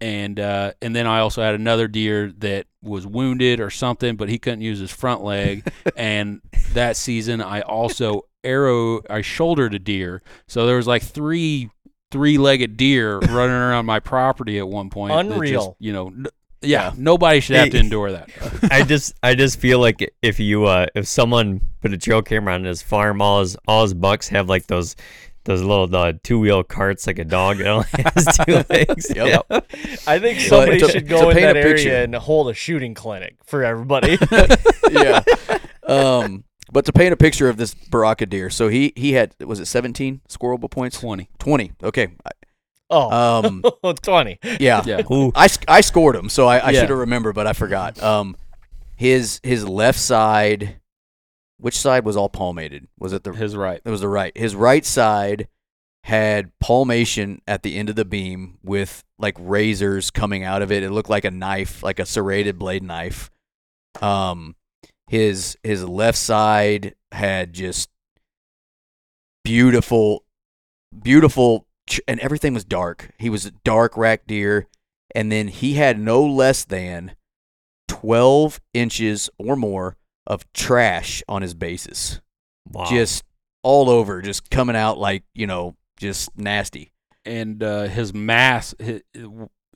and uh, and then I also had another deer that was wounded or something, but he couldn't use his front leg. and that season, I also arrow I shouldered a deer, so there was like three three-legged deer running around my property at one point. that just, Unreal. you know, n- Yeah, nobody should have to endure that. I just I just feel like if you uh if someone put a trail camera on his farm, all his all his bucks have like those those little uh, two wheel carts like a dog. It only has two legs. Yep. Yeah. I think somebody to- should go in paint that a picture- area and hold a shooting clinic for everybody. yeah. Um, but to paint a picture of this Baraka deer, so he he had was it 17 scoreable points? 20. 20. Okay. oh, Um, 20. yeah. Yeah. Ooh. I, I scored him, so I, I Yeah. should have remembered, but I forgot. Um, his his left side, which side was all palmated? Was it the His right. It was the right. His right side had palmation at the end of the beam with like razors coming out of it. It looked like a knife, like a serrated blade knife. Um, his his left side had just beautiful, beautiful, and everything was dark. He was a dark rack deer, and then he had no less than twelve inches or more of trash on his bases Wow. just all over, just coming out like you know, just nasty. And uh, his mass, his,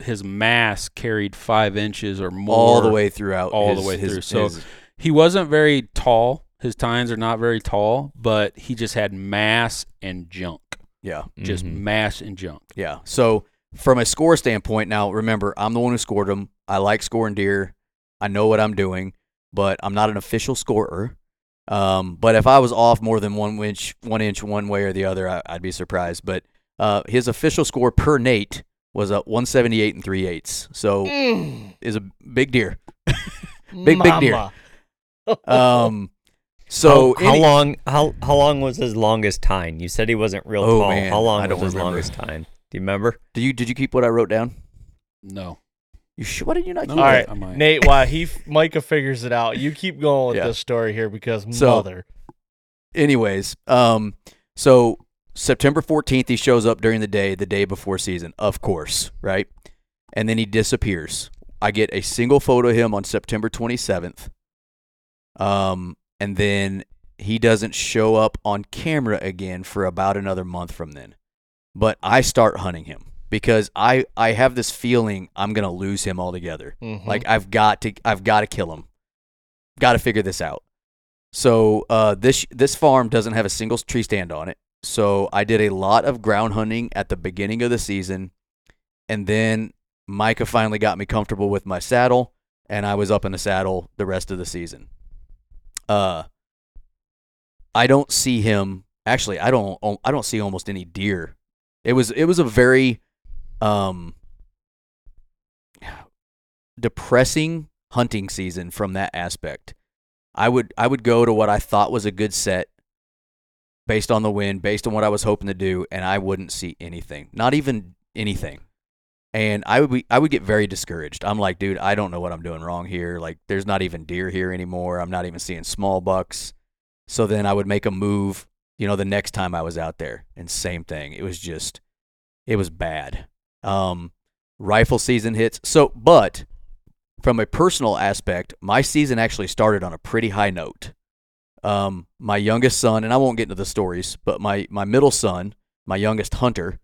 his mass carried five inches or more. all the way throughout. all the his- way his- through. So his- he wasn't very tall. His tines are not very tall, but he just had mass and junk. yeah, Just Mhm. mass and junk. yeah. So from a score standpoint, now remember, I'm the one who scored him. I like scoring deer. I know what I'm doing, but I'm not an official scorer. Um, but if I was off more than one inch, one inch one way or the other, I, I'd be surprised. But uh, his official score per Nate was a 178 and three eighths. So is a big deer. Big, big deer. Mama. Um, so how, how any- long how how long was his longest tine? You said he wasn't real Oh, tall. man, how long I was don't his remember. longest tine? Do you remember? Did you did you keep what I wrote down? No. You sh- why did you not No. keep All it? right, I might. Nate. While he Micah figures it out, you keep going with Yeah. this story here because So- mother. Anyways, um, so September 14th, he shows up during the day, the day before season, of course, right? And then he disappears. I get a single photo of him on September 27th. Um, and then he doesn't show up on camera again for about another month from then. But I start hunting him because I, I have this feeling I'm going to lose him altogether. Mhm. Like I've got to I've got to kill him. Got to figure this out. So uh, this this farm doesn't have a single tree stand on it. So I did a lot of ground hunting at the beginning of the season, and then Micah finally got me comfortable with my saddle, and I was up in the saddle the rest of the season. Uh, I don't see him. Actually, I don't. I don't see almost any deer. It was it was a very um depressing hunting season from that aspect. I would I would go to what I thought was a good set based on the wind, based on what I was hoping to do, and I wouldn't see anything. Not even anything. And I would be, I would get very discouraged. I'm like, dude, I don't know what I'm doing wrong here. Like there's not even deer here anymore. I'm not even seeing small bucks. So then I would make a move, you know, the next time I was out there and same thing. It was just it was bad. Um rifle season hits. So, but from a personal aspect, my season actually started on a pretty high note. Um, my youngest son, and I won't get into the stories, but my, my middle son, my youngest hunter,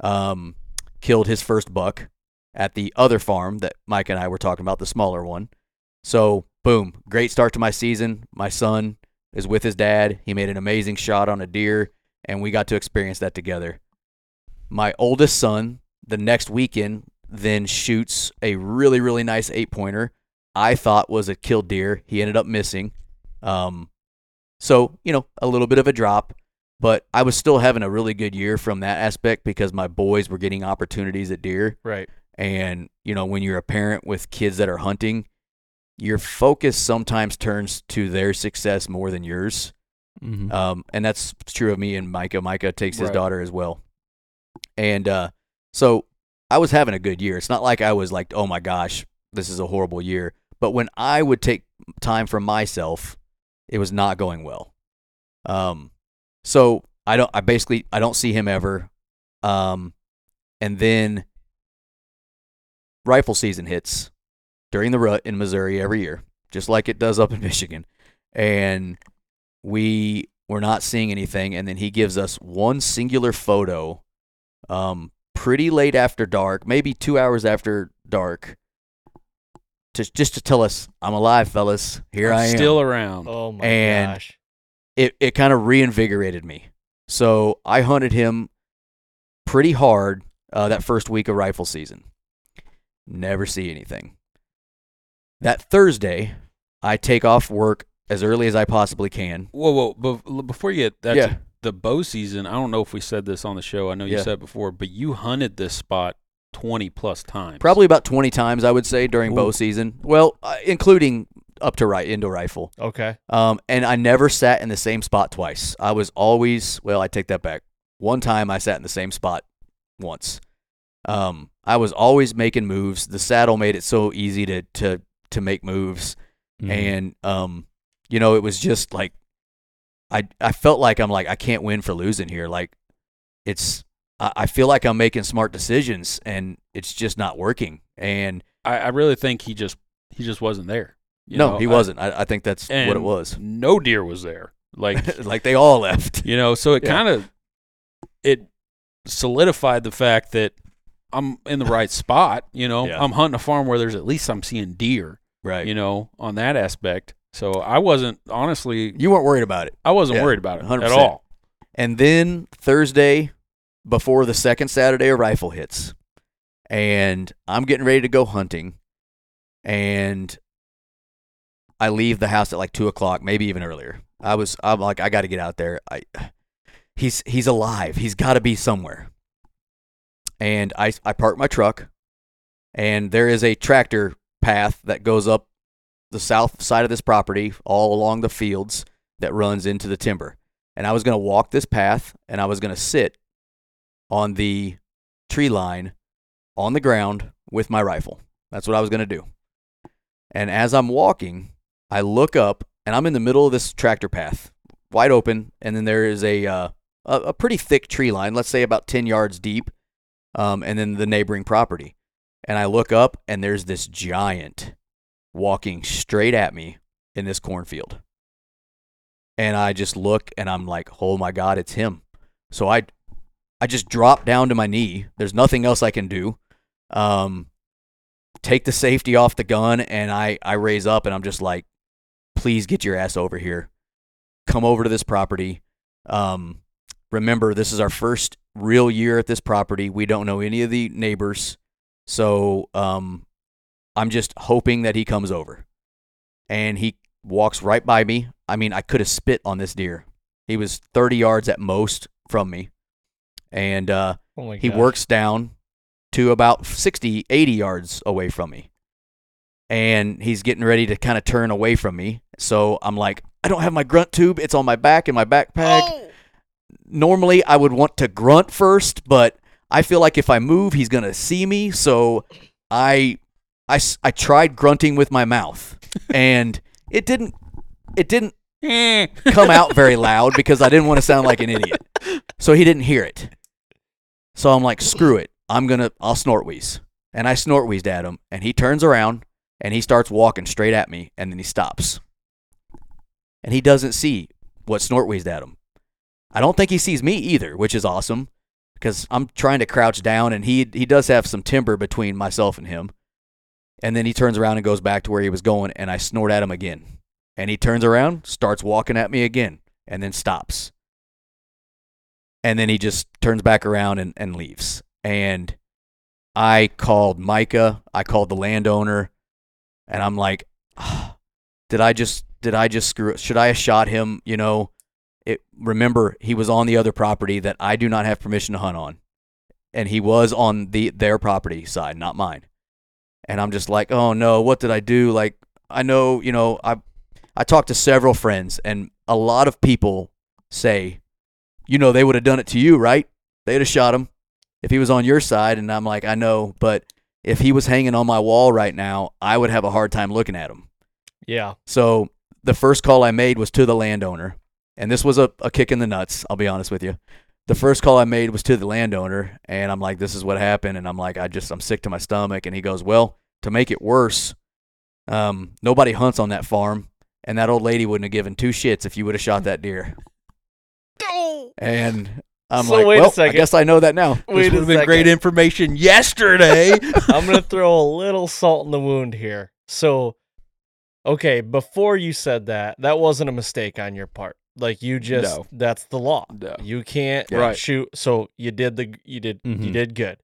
um, killed his first buck at the other farm that Mike and I were talking about, the smaller one. So, boom, great start to my season. My son is with his dad. He made an amazing shot on a deer, and we got to experience that together. My oldest son, the next weekend, then shoots a really, really nice eight pointer. I thought was a killed deer. He ended up missing. Um, so, you know, a little bit of a drop, but I was still having a really good year from that aspect because my boys were getting opportunities at deer. right. And, you know, when you're a parent with kids that are hunting, your focus sometimes turns to their success more than yours. Mm-hmm. Um, and that's true of me and Micah. Micah takes his Right. daughter as well. And uh, so I was having a good year. It's not like I was like, oh my gosh, this is a horrible year. But when I would take time for myself, it was not going well. Um, so I don't. I basically I don't see him ever. Um, and then rifle season hits during the rut in Missouri every year, just like it does up in Michigan, and we were not seeing anything. And then he gives us one singular photo, um, pretty late after dark, maybe two hours after dark, to just to tell us I'm alive, fellas. Here I am. Still around. Oh my And- gosh. It it kind of reinvigorated me. So I hunted him pretty hard uh, that first week of rifle season. Never see anything. That Thursday, I take off work as early as I possibly can. Whoa, whoa! But before you get that's Yeah. the bow season. I don't know if we said this on the show. I know you Yeah. said it before, but you hunted this spot twenty plus times. Probably about 20 times, I would say, during bow season. Well, uh, including up to right into rifle. Okay. Um, and I never sat in the same spot twice. I was always, well, I take that back. One time I sat in the same spot once. Um, I was always making moves. The saddle made it so easy to to to make moves, Mm-hmm. and um, you know, it was just like I I felt like I'm like I can't win for losing here. Like it's I, I feel like I'm making smart decisions, and it's just not working. And I, I really think he just he just wasn't there. No, know, he I- wasn't. I, I think that's what it was. No deer was there. Like like they all left. you know, so it Yeah. kind of it solidified the fact that I'm in the right spot. You know, Yeah. I'm hunting a farm where there's at least I'm seeing deer. Right. You know, on that aspect. So I wasn't honestly, you weren't worried about it. I wasn't Yeah, worried about it 100%. at all. And then Thursday, before the second Saturday of rifle hits, and I'm getting ready to go hunting, and I leave the house at like two o'clock, maybe even earlier. I was, I'm like, I got to get out there. I, he's he's alive. He's got to be somewhere. And I I park my truck, and there is a tractor path that goes up the south side of this property, all along the fields that runs into the timber and I was going to walk this path and I was going to sit on the tree line on the ground with my rifle. That's what I was going to do. And as I'm walking, I look up and I'm in the middle of this tractor path, wide open, and then there is a uh, a, pretty thick tree line, let's say about 10 yards deep, um, and then the neighboring property. And I look up and there's this giant walking straight at me in this cornfield and I just look and I'm like, "Oh my god, it's him." So I I just drop down to my knee. There's nothing else I can do. Um take the safety off the gun and I I raise up and I'm just like, "Please get your ass over here. Come over to this property." Um remember, this is our first real year at this property. We don't know any of the neighbors. So, um I'm just hoping that he comes over. And he walks right by me. I mean, I could have spit on this deer. He was 30 yards at most from me. And uh, Oh he works down to about 60, 80 yards away from me. And he's getting ready to kind of turn away from me. So I'm like, I don't have my grunt tube. It's on my back in my backpack. Oh. Normally, I would want to grunt first, but I feel like if I move, he's going to see me. So I, I, I tried grunting with my mouth. And it didn't it didn't come out very loud because I didn't want to sound like an idiot. So he didn't hear it. So I'm like, screw it. I'm gonna I'll snort wheeze. And I snort wheezed at him and he turns around and he starts walking straight at me and then he stops. And he doesn't see what snort wheezed at him. I don't think he sees me either, which is awesome because I'm trying to crouch down and he he does have some timber between myself and him. And then he turns around and goes back to where he was going, and I snort at him again. And he turns around, starts walking at me again, and then stops. And then he just turns back around and, and leaves. And I called Micah, I called the landowner, and I'm like, "Ah, did I just did I just screw should I have shot him? You know, it remember he was on the other property that I do not have permission to hunt on. And he was on the their property side, not mine and I'm just like, oh no, what did I do? Like, I know, you know, I I talked to several friends, and a lot of people say, you know, they would have done it to you, right? They'd have shot him if he was on your side. And I'm like, I know, but if he was hanging on my wall right now, I would have a hard time looking at him. Yeah. So the first call I made was to the landowner, and this was a, a kick in the nuts. I'll be honest with you. The first call I made was to the landowner, and I'm like, "This is what happened," and I'm like, "I just I'm sick to my stomach." And he goes, "Well, to make it worse, um, nobody hunts on that farm, and that old lady wouldn't have given two shits if you would have shot that deer." And I'm So like, wait a second. I guess I know that now." Wait this a would have been great information yesterday. I'm gonna throw a little salt in the wound here. So, okay, before you said that, that wasn't a mistake on your part. Like you just No. that's the law. No. You can't Right. shoot. So you did the you did you Mhm. did good.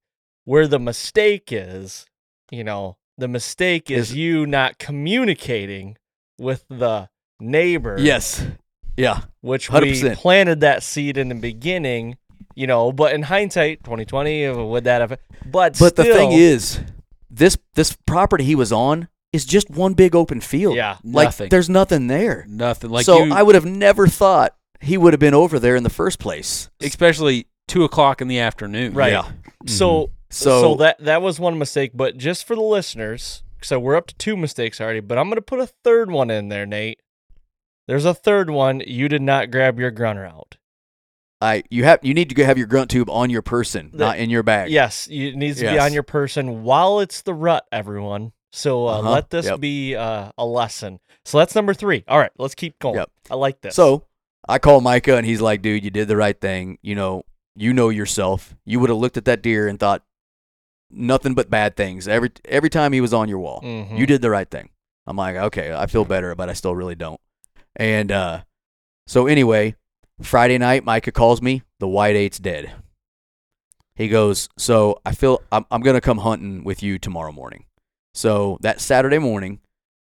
Where the mistake is, you know, the mistake is, Is- you not communicating with the neighbor. Yes. Yeah. which 100%. we planted that seed in the beginning. You know, but in hindsight, 2020, uh, would that have? But But the thing is, this this property he was on is just one big open field. yeah, Like Nothing. there's nothing there. Nothing. Like so you, I would have never thought he would have been over there in the first place. especially two o'clock in the afternoon. Right. Yeah. So, So- so that that was one mistake. But just for the listeners, so we're up to two mistakes already. But I'm gonna put a third one in there, Nate. There's a third one. You did not grab your grunner out. I you have you need to have your grunt tube on your person, The- not in your bag. Yes, you- it needs to be on your person while it's the rut, everyone. So uh, Uh-huh. let this Yep. be uh, a lesson. So that's number three. All right, let's keep going. Yep. I like this. So I call Micah and he's like, dude, you did the right thing. You know, you know yourself. You would have looked at that deer and thought nothing but bad things every every time he was on your wall. Mhm. You did the right thing. I'm like, okay, I feel better, but I still really don't. And uh, so anyway, Friday night, Micah calls me. The wide eight's dead. He goes, so I feel I'm, I'm gonna come hunting with you tomorrow morning. So that Saturday morning,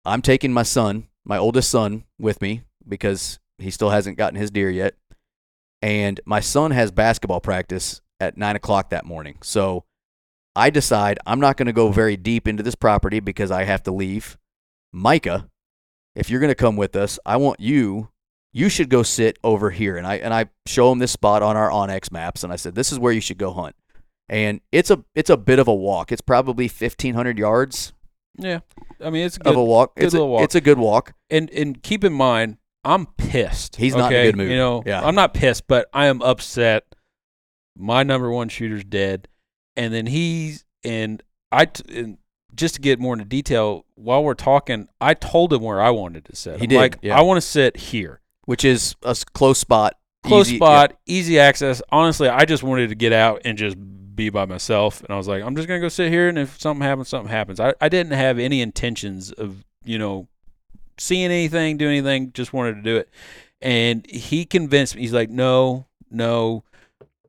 I'm taking my son, my oldest son, with me because he still hasn't gotten his deer yet. And my son has basketball practice at nine o'clock that morning. So I decide I'm not going to go very deep into this property because I have to leave. Micah, if you're going to come with us, I want you. You should go sit over here, and I and I show him this spot on our onX maps, and I said this is where you should go hunt. And it's a it's a bit of a walk. It's probably 1,500 yards Yeah. I mean, it's of good. a walk. good it's a, walk. It's a good walk. and and keep in mind, I'm pissed. He's not in a good mood. You know, Yeah. I'm not pissed, but I am upset. My number one shooter's dead, and then he's and I t- and just to get more into detail while we're talking, I told him where I wanted to sit. He I'm did, Like yeah. I want to sit here, which is a close spot. close easy- spot, easy access. Honestly, I just wanted to get out and just be by myself, and I was like, I'm just gonna go sit here, and if something happens, something happens. I I didn't have any intentions of you know seeing anything, doing anything. Just wanted to do it. And he convinced me. He's like, no, no,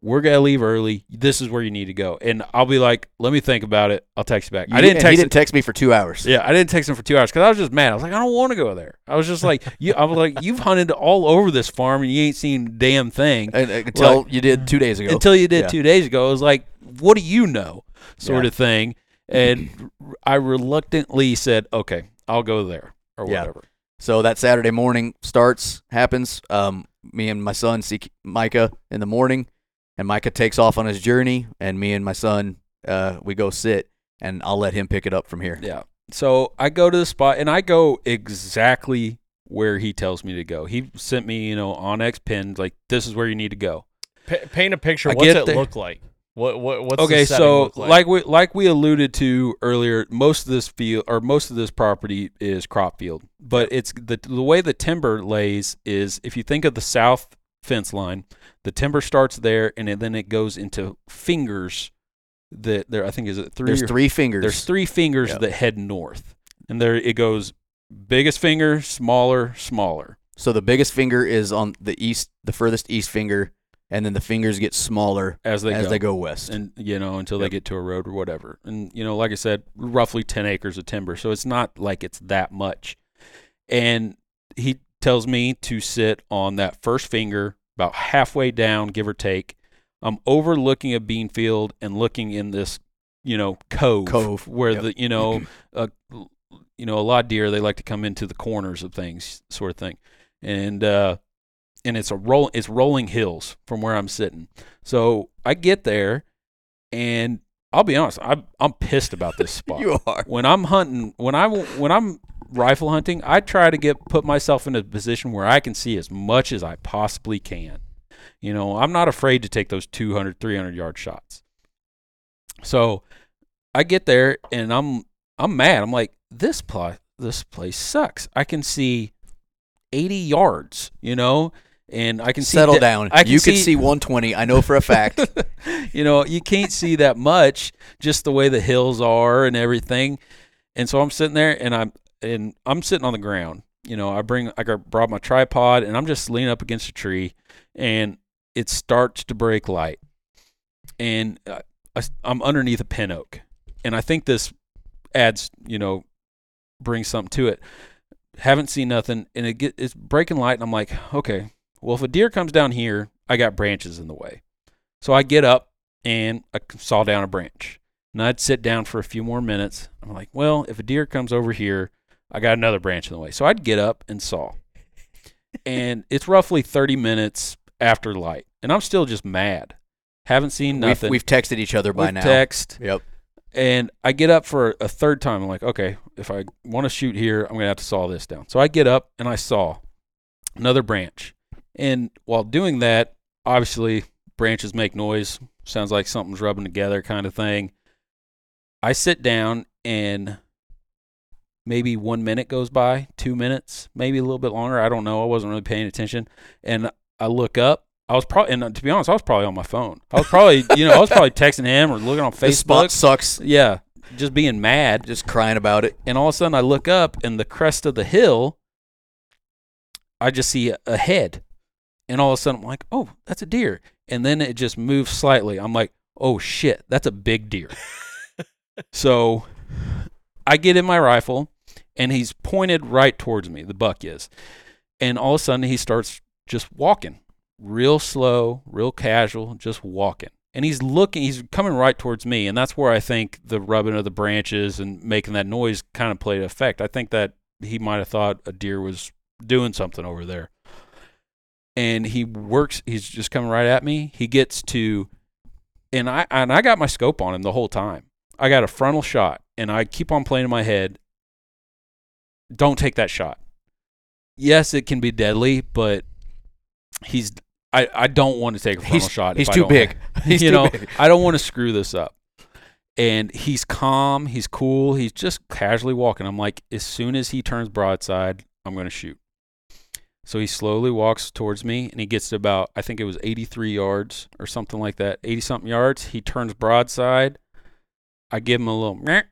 we're gonna leave early. This is where you need to go. And I'll be like, let me think about it. I'll text you back. You I didn't text. He didn't text me for two hours. yeah, I didn't text him for two hours because I was just mad. I was like, I don't want to go there. I was just like, you. I was like, you've hunted all over this farm and you ain't seen a damn thing And- and Until you did two days ago. until you did Yeah. two days ago. I was like, what do you know, sort Yeah. of thing. And I reluctantly said, okay, I'll go there or Yeah. whatever. So that Saturday morning starts, happens. Um, me and my son see Micah in the morning, and Micah takes off on his journey, and me and my son, uh, we go sit, and I'll let him pick it up from here. Yeah. So I go to the spot and I go exactly where he tells me to go. He sent me, you know, onX pins like this is where you need to go. Pa- paint a picture. I What's it there. look like? What what what's okay, the so look like? we like we alluded to earlier, most of this field or most of this property is crop field, but it's the the way the timber lays is if you think of the south fence line, the timber starts there and then it goes into fingers that there I think is it three There's or three fingers. There's three fingers Yep. that head north, and there it goes. Biggest finger, smaller, smaller. So the biggest finger is on the east, the furthest east finger, and then the fingers get smaller As they as go. they go west. and you know until they get to a road or whatever. And you know, like I said, roughly ten acres of timber, so it's not like it's that much. And he tells me to sit on that first finger, about halfway down, give or take. I'm overlooking a bean field and looking in this, you know, cove, Cove, where yep. the you know, uh, you know, a lot of deer they like to come into the corners of things, sort of thing, and uh, and it's a roll, it's rolling hills from where I'm sitting. So I get there, and I'll be honest, I'm I'm pissed about this spot. you are. when I'm hunting, when I when I'm rifle hunting, I try to get put myself in a position where I can see as much as I possibly can. You know, I'm not afraid to take those 200, 300 yard shots. So I get there and I'm I'm mad. I'm like, this place this place sucks. I can see 80 yards, you know, and I can Settle down. Can you see, can see 120. I know for a fact. you know, you can't see that much just the way the hills are and everything. And so I'm sitting there and I'm and I'm sitting on the ground. You know, I bring I brought my tripod and I'm just leaning up against a tree and it starts to break light. And uh, I, I'm underneath a pin oak. And I think this adds, you know, brings something to it. Haven't seen nothing and it get it's breaking light and I'm like, okay, well if a deer comes down here, I got branches in the way. So I get up and I saw down a branch. And I'd sit down for a few more minutes. I'm like, well, if a deer comes over here, I got another branch in the way. So I'd get up and saw. and it's roughly 30 minutes after light. And I'm still just mad. Haven't seen We've, nothing. we've texted each other by We've now. text. Yep. And I get up for a third time. I'm like, okay, if I want to shoot here, I'm going to have to saw this down. So I get up and I saw another branch. And while doing that, obviously, branches make noise. Sounds like something's rubbing together, kind of thing. I sit down and maybe one minute goes by, two minutes, maybe a little bit longer. I don't know. I wasn't really paying attention. And I look up. I was probably, and uh, to be honest, I was probably on my phone. I was probably, you know, I was probably texting him or looking on This spot Facebook. sucks. Yeah, just being mad. Just crying about it. And all of a sudden, I look up, and the crest of the hill, I just see a head. And all of a sudden, I'm like, oh, that's a deer. And then it just moves slightly. I'm like, oh shit, that's a big deer. so I get in my rifle, and he's pointed right towards me. The buck is. And all of a sudden, he starts just walking, real slow, real casual, just walking. And he's looking, he's coming right towards me. And that's where I think the rubbing of the branches and making that noise kind of played effect. I think that he might have thought a deer was doing something over there. And he works, he's just coming right at me. He gets to, and I, and I got my scope on him the whole time. I got a frontal shot, and I keep on playing in my head. Don't take that shot. Yes, it can be deadly, but he's. I, I don't want to take a frontal He's- shot. if he's I too don't- big. He's you too know, big. I don't want to screw this up. And he's calm. He's cool. He's just casually walking. I'm like, as soon as he turns broadside, I'm going to shoot. So he slowly walks towards me and he gets to about, I think it was 83 yards or something like that, 80 something yards. He turns broadside. I give him a little, meh.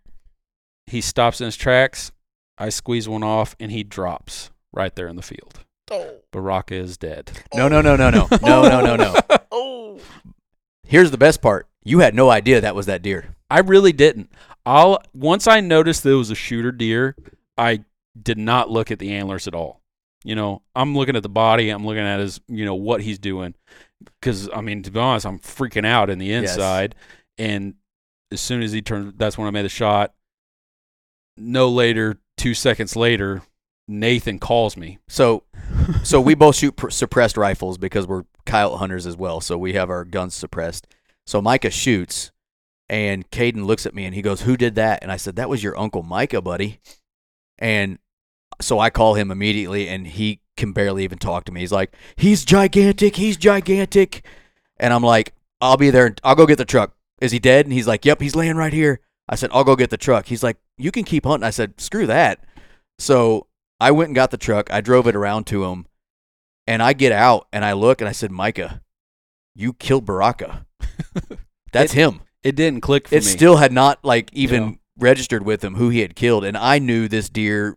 he stops in his tracks. I squeeze one off and he drops right there in the field. Oh. Baraka is dead. No, no, no, no, no, oh. no, no, no, no. Oh. Here's the best part. You had no idea that was that deer. I really didn't. I'll once I noticed that it was a shooter deer, I did not look at the antlers at all. You know, I'm looking at the body. I'm looking at his, you know, what he's doing. Because I mean, to be honest, I'm freaking out in the Yes. inside. And as soon as he turned, that's when I made the shot. No later, two seconds later, Nathan calls me. So, so we both shoot pr- suppressed rifles because we're coyote hunters as well. So we have our guns suppressed. So Micah shoots, and Caden looks at me and he goes, "Who did that?" And I said, "That was your uncle Micah, buddy." And so I call him immediately, and he can barely even talk to me. He's like, "He's gigantic. He's gigantic," and I'm like, "I'll be there. I'll go get the truck." Is he dead? And he's like, "Yep, he's laying right here." I said, "I'll go get the truck." He's like, "You can keep hunting." I said, "Screw that." So I went and got the truck. I drove it around to him, and I get out and I look and I said, "Micah, you killed Baraka. That's him." It didn't click for It me. still had not like even Yeah. registered with him who he had killed, and I knew this deer.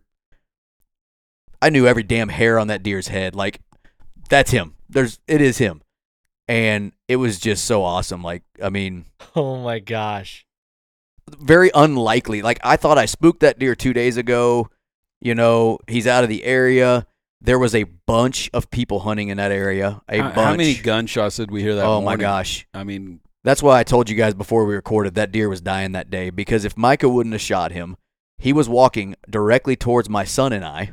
I knew every damn hair on that deer's head. Like, that's him. There's, it is him, and it was just so awesome. Like, I mean, Oh my gosh. Very unlikely. Like I thought I spooked that deer two days ago. You know, he's out of the area. There was a bunch of people hunting in that area. A how, bunch. how many gunshots did we hear that? oh my gosh. I mean, That's why I told you guys before we recorded that deer was dying that day because if Micah wouldn't have shot him, he was walking directly towards my son and I.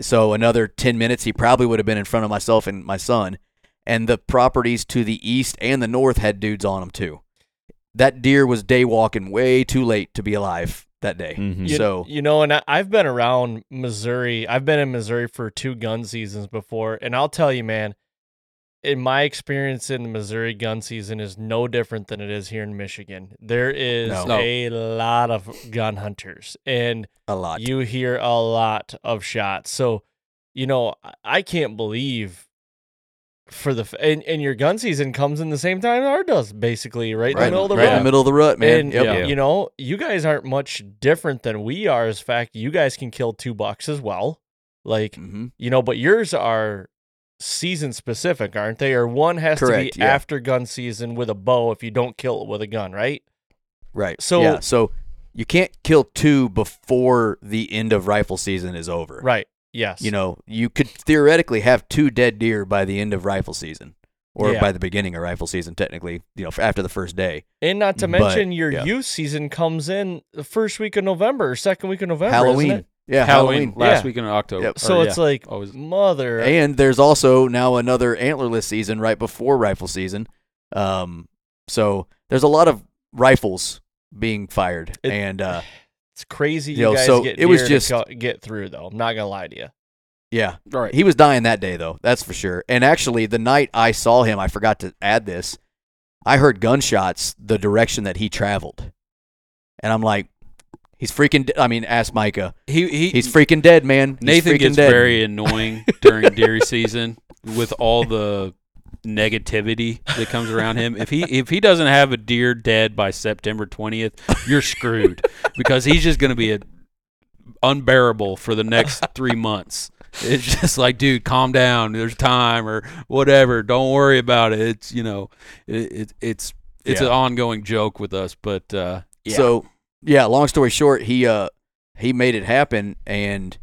So another 10 minutes he probably would have been in front of myself and my son and the properties to the east and the north had dudes on them too. That deer was day walking way too late to be alive that day. Mhm. You, So you know, and I, I've been around Missouri. I've been in Missouri for two gun seasons before, and I'll tell you, man, in my experience in the Missouri gun season is no different than it is here in Michigan. There is No. No. a lot of gun hunters, and a lot. you hear a lot of shots. So, you know, I- I can't believe for the and, and your gun season comes in the same time our does basically right, in the middle of the right in rut. the middle of the rut, man. And Yep. Yeah. you know, you guys aren't much different than we are. As fact, you guys can kill two bucks as well. Like Mhm. you know, but yours are season specific, aren't they? Or one has Correct, to be yeah. after gun season with a bow if you don't kill it with a gun, right? Right. So- yeah, so you can't kill two before the end of rifle season is over. Right. Yes. You know, you could theoretically have two dead deer by the end of rifle season, or Yeah. by the beginning of rifle season, technically. You know, after the first day. and not to but, mention your yeah. youth season comes in the first week of November or second week of November. Halloween. Isn't it? Yeah, Halloween, Halloween. last Yeah. week in October. Yep. or So yeah, it's like always- mother. And there's also now another antlerless season right before rifle season. Um, so there's a lot of rifles being fired, It- and uh, it's crazy you Yo, guys so get it was just- co- get through though. I'm not gonna lie to you. yeah, right. He was dying that day, though. That's for sure. And actually, the night I saw him, I forgot to add this. I heard gunshots the direction that he traveled, and I'm like, he's freaking. De- I mean, ask Micah. he, he He's freaking dead, man. He's Nathan gets dead. very annoying during deer season with all the negativity that comes around him. If he if he doesn't have a deer dead by September 20th, you're screwed because he's just going to be a, unbearable for the next 3 months. It's just like, dude, calm down. There's time or whatever. Don't worry about it. It's, you know, it, it it's it's Yeah. an ongoing joke with us, but uh yeah. So yeah, long story short, he uh he made it happen, and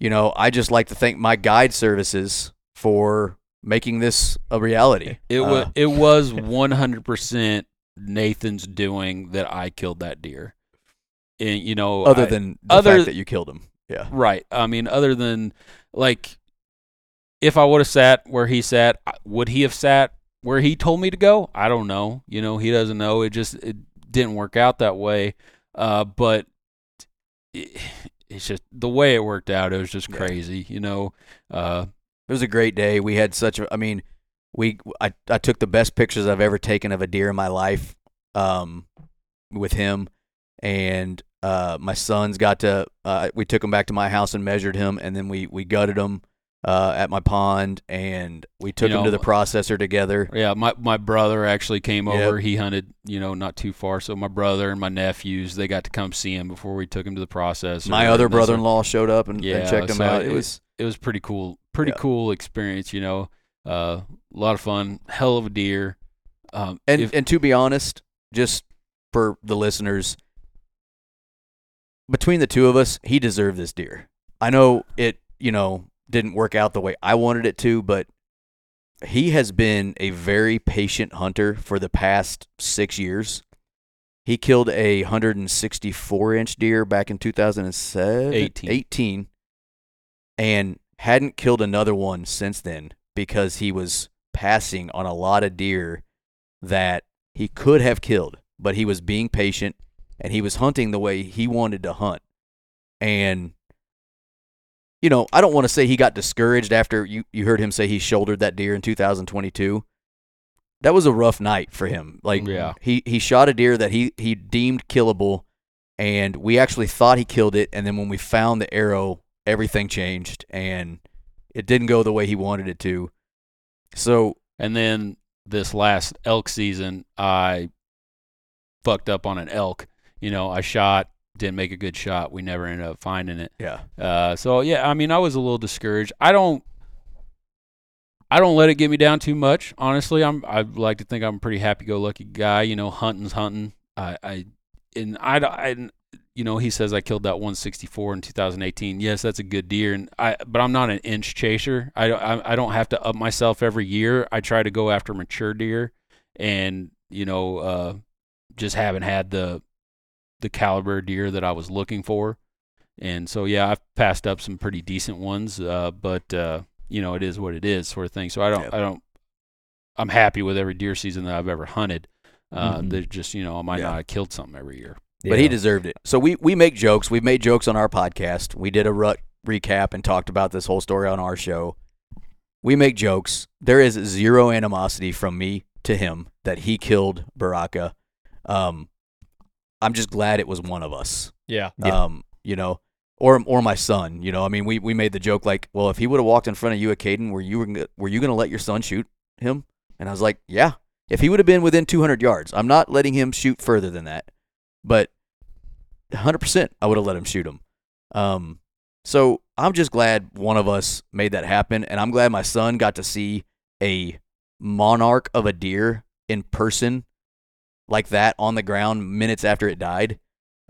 you know, I just like to thank my guide services for making this a reality. It Uh, was it was one hundred percent Nathan's doing that I killed that deer. And you know, other I- than the other- fact that you killed him. Yeah. right. I mean, other than like, if I would have sat where he sat, would he have sat where he told me to go? I don't know. You know, he doesn't know. It just it didn't work out that way. Uh, but it, it's just the way it worked out. It was just Yeah. crazy. You know. Uh, It was a great day. We had such a I mean, we I I took the best pictures I've ever taken of a deer in my life um with him and uh my sons got to uh we took him back to my house and measured him and then we we gutted him uh at my pond and we took him know, to the processor together. Yeah, my my brother actually came Yep. over. He hunted, you know, not too far. So my brother and my nephews, they got to come see him before we took him to the processor. My other brother-in-law showed up and, and Yeah, checked him out. it- It was It was pretty cool. Pretty Yeah. cool experience, you know. Uh, a lot of fun. Hell of a deer. Um, and if- and to be honest, just for the listeners, between the two of us, he deserved this deer. I know it, you know, didn't work out the way I wanted it to, but he has been a very patient hunter for the past six years. He killed a 164 inch deer back in 2007, 18. 18 and hadn't killed another one since then because he was passing on a lot of deer that he could have killed, but he was being patient and he was hunting the way he wanted to hunt. And you know, I don't want to say he got discouraged after you, you heard him say he shouldered that deer in 2022. That was a rough night for him. Like Yeah. he he shot a deer that he he deemed killable and we actually thought he killed it and then when we found the arrow, everything changed and it didn't go the way he wanted it to. So, and then this last elk season, I fucked up on an elk. You know, I shot, didn't make a good shot. We never ended up finding it. yeah. Uh, so yeah, I mean, I was a little discouraged. I don't, I don't let it get me down too much. Honestly, I'm. I like to think I'm a pretty happy-go-lucky guy. You know, hunting's hunting. I, I, and I, I, you know, he says I killed that 164 in 2018. Yes, that's a good deer, and I, but I'm not an inch chaser. I, I, I don't have to up myself every year. I try to go after mature deer, and you know, uh, just haven't had the, the caliber deer that I was looking for. And so yeah, I've passed up some pretty decent ones, uh, but uh, you know it is what it is, sort of thing. So I don't, Yep. I don't, I'm happy with every deer season that I've ever hunted. Uh, Mhm. They're just you know I might Yeah. not have killed something every year. But he deserved it. So we we make jokes. We've made jokes on our podcast. We did a rut recap and talked about this whole story on our show. We make jokes. There is zero animosity from me to him that he killed Baraka. Um, I'm just glad it was one of us. Yeah. Yeah. Um, you know, or or my son. You know, I mean, we we made the joke like, well, if he would have walked in front of you at Caden, were you gonna, were you going to let your son shoot him? And I was like, yeah. If he would have been within 200 yards, I'm not letting him shoot further than that. But 100%, I would have let him shoot him. Um, so I'm just glad one of us made that happen, and I'm glad my son got to see a monarch of a deer in person like that on the ground minutes after it died.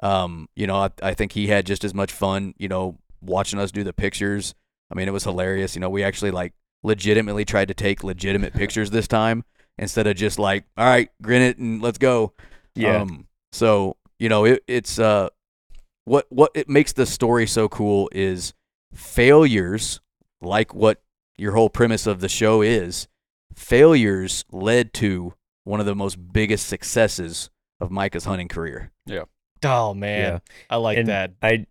Um, you know, I, I think he had just as much fun, you know, watching us do the pictures. I mean, it was hilarious. You know, we actually like legitimately tried to take legitimate pictures this time instead of just like, all right, grin it and let's go. Yeah. Um, so you know, it, it's uh, what what it makes the story so cool is failures, like what your whole premise of the show is. Failures led to one of the most biggest successes of Micah's hunting career. Yeah. Oh man, Yeah. I like and that. I,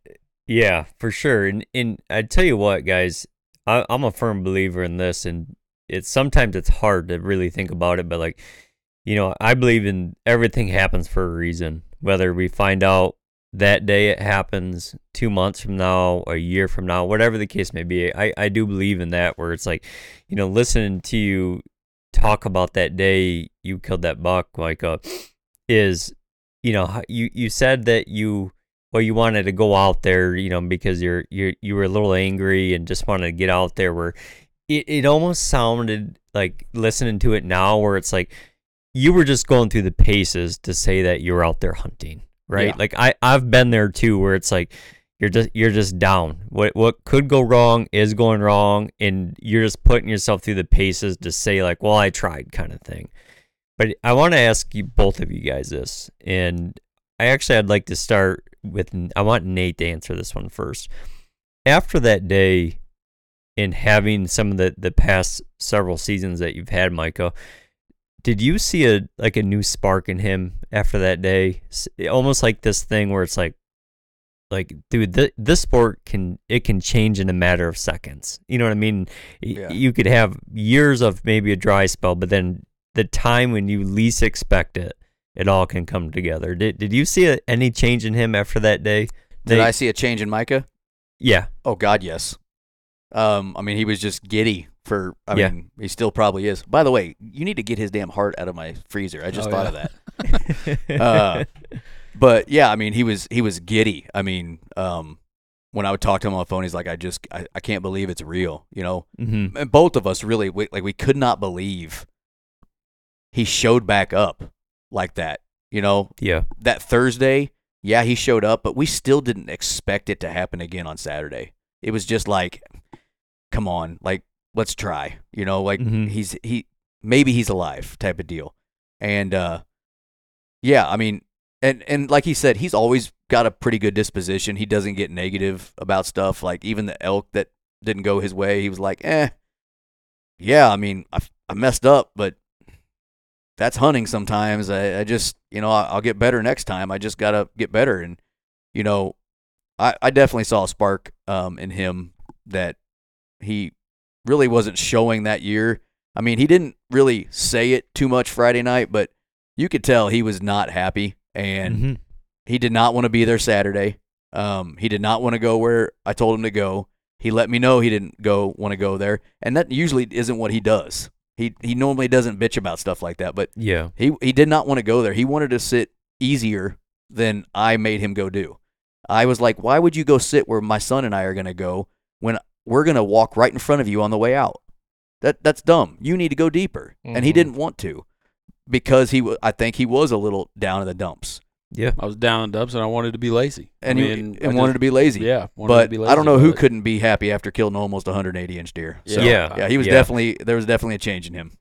yeah, for sure. And and I tell you what, guys, I, I'm a firm believer in this, and it's sometimes it's hard to really think about it, but like, you know, I believe in everything happens for a reason. Whether we find out that day it happens, two months from now, a year from now, whatever the case may be, I I do believe in that. Where it's like, you know, listening to you talk about that day you killed that buck, like, uh, is you know you you said that you well you wanted to go out there you know because you're you you were a little angry and just wanted to get out there where it, it almost sounded like listening to it now where it's like you were just going through the paces to say that you were out there hunting right Yeah. like i i've been there too where it's like you're just you're just down what what could go wrong is going wrong and you're just putting yourself through the paces to say like well i tried kind of thing but I want to ask you both of you guys this, and I actually I'd like to start with I want Nate to answer this one first. After that day, in having some of the the past several seasons that you've had, Micah, did you see a like a new spark in him after that day? Almost like this thing where it's like, like dude, th- this sport can it can change in a matter of seconds. You know what I mean? Yeah. You could have years of maybe a dry spell, but then the time when you least expect it, it all can come together. Did Did you see a, any change in him after that day? Did I see a change in Micah? Yeah. Oh God, yes. Um, I mean, he was just giddy for. I Yeah. mean, he still probably is. By the way, you need to get his damn heart out of my freezer. I just Oh, thought yeah. of that. Uh, but yeah, I mean, he was he was giddy. I mean, um, when I would talk to him on the phone, he's like, "I just I, I can't believe it's real." You know, hmm and both of us really we, like we could not believe he showed back up like that. You know, Yeah. that Thursday, yeah, he showed up, but we still didn't expect it to happen again on Saturday. It was just like, come on, like let's try. You know, like Mhm. he's he maybe he's alive type of deal. And uh yeah, I mean and and like he said, he's always got a pretty good disposition. He doesn't get negative about stuff. Like even the elk that didn't go his way, he was like, "Eh, yeah, I mean, I, I messed up, but that's hunting sometimes. I, I just, you know, I'll, I'll get better next time. I just got to get better. And, you know, I, I definitely saw a spark um, in him that he really wasn't showing that year. I mean, he didn't really say it too much Friday night, but you could tell he was not happy and Mhm. he did not want to be there Saturday. Um, he did not want to go where I told him to go. He let me know he didn't go want to go there, and that usually isn't what he does. He he normally doesn't bitch about stuff like that, but Yeah. he he did not want to go there. He wanted to sit easier than I made him go do. I was like, "Why would you go sit where my son and I are going to go when we're going to walk right in front of you on the way out?" That that's dumb. You need to go deeper. And he Mhm. didn't want to because he wa- I think he was a little down in the dumps Yeah. I was down in the dumps and I wanted to be lazy. and I he mean, and I wanted just- to be lazy. Yeah, but be lazy I don't know who about it. couldn't be happy after killing almost 180 inch deer. So, Yeah. yeah, he was Yeah. definitely there was definitely a change in him.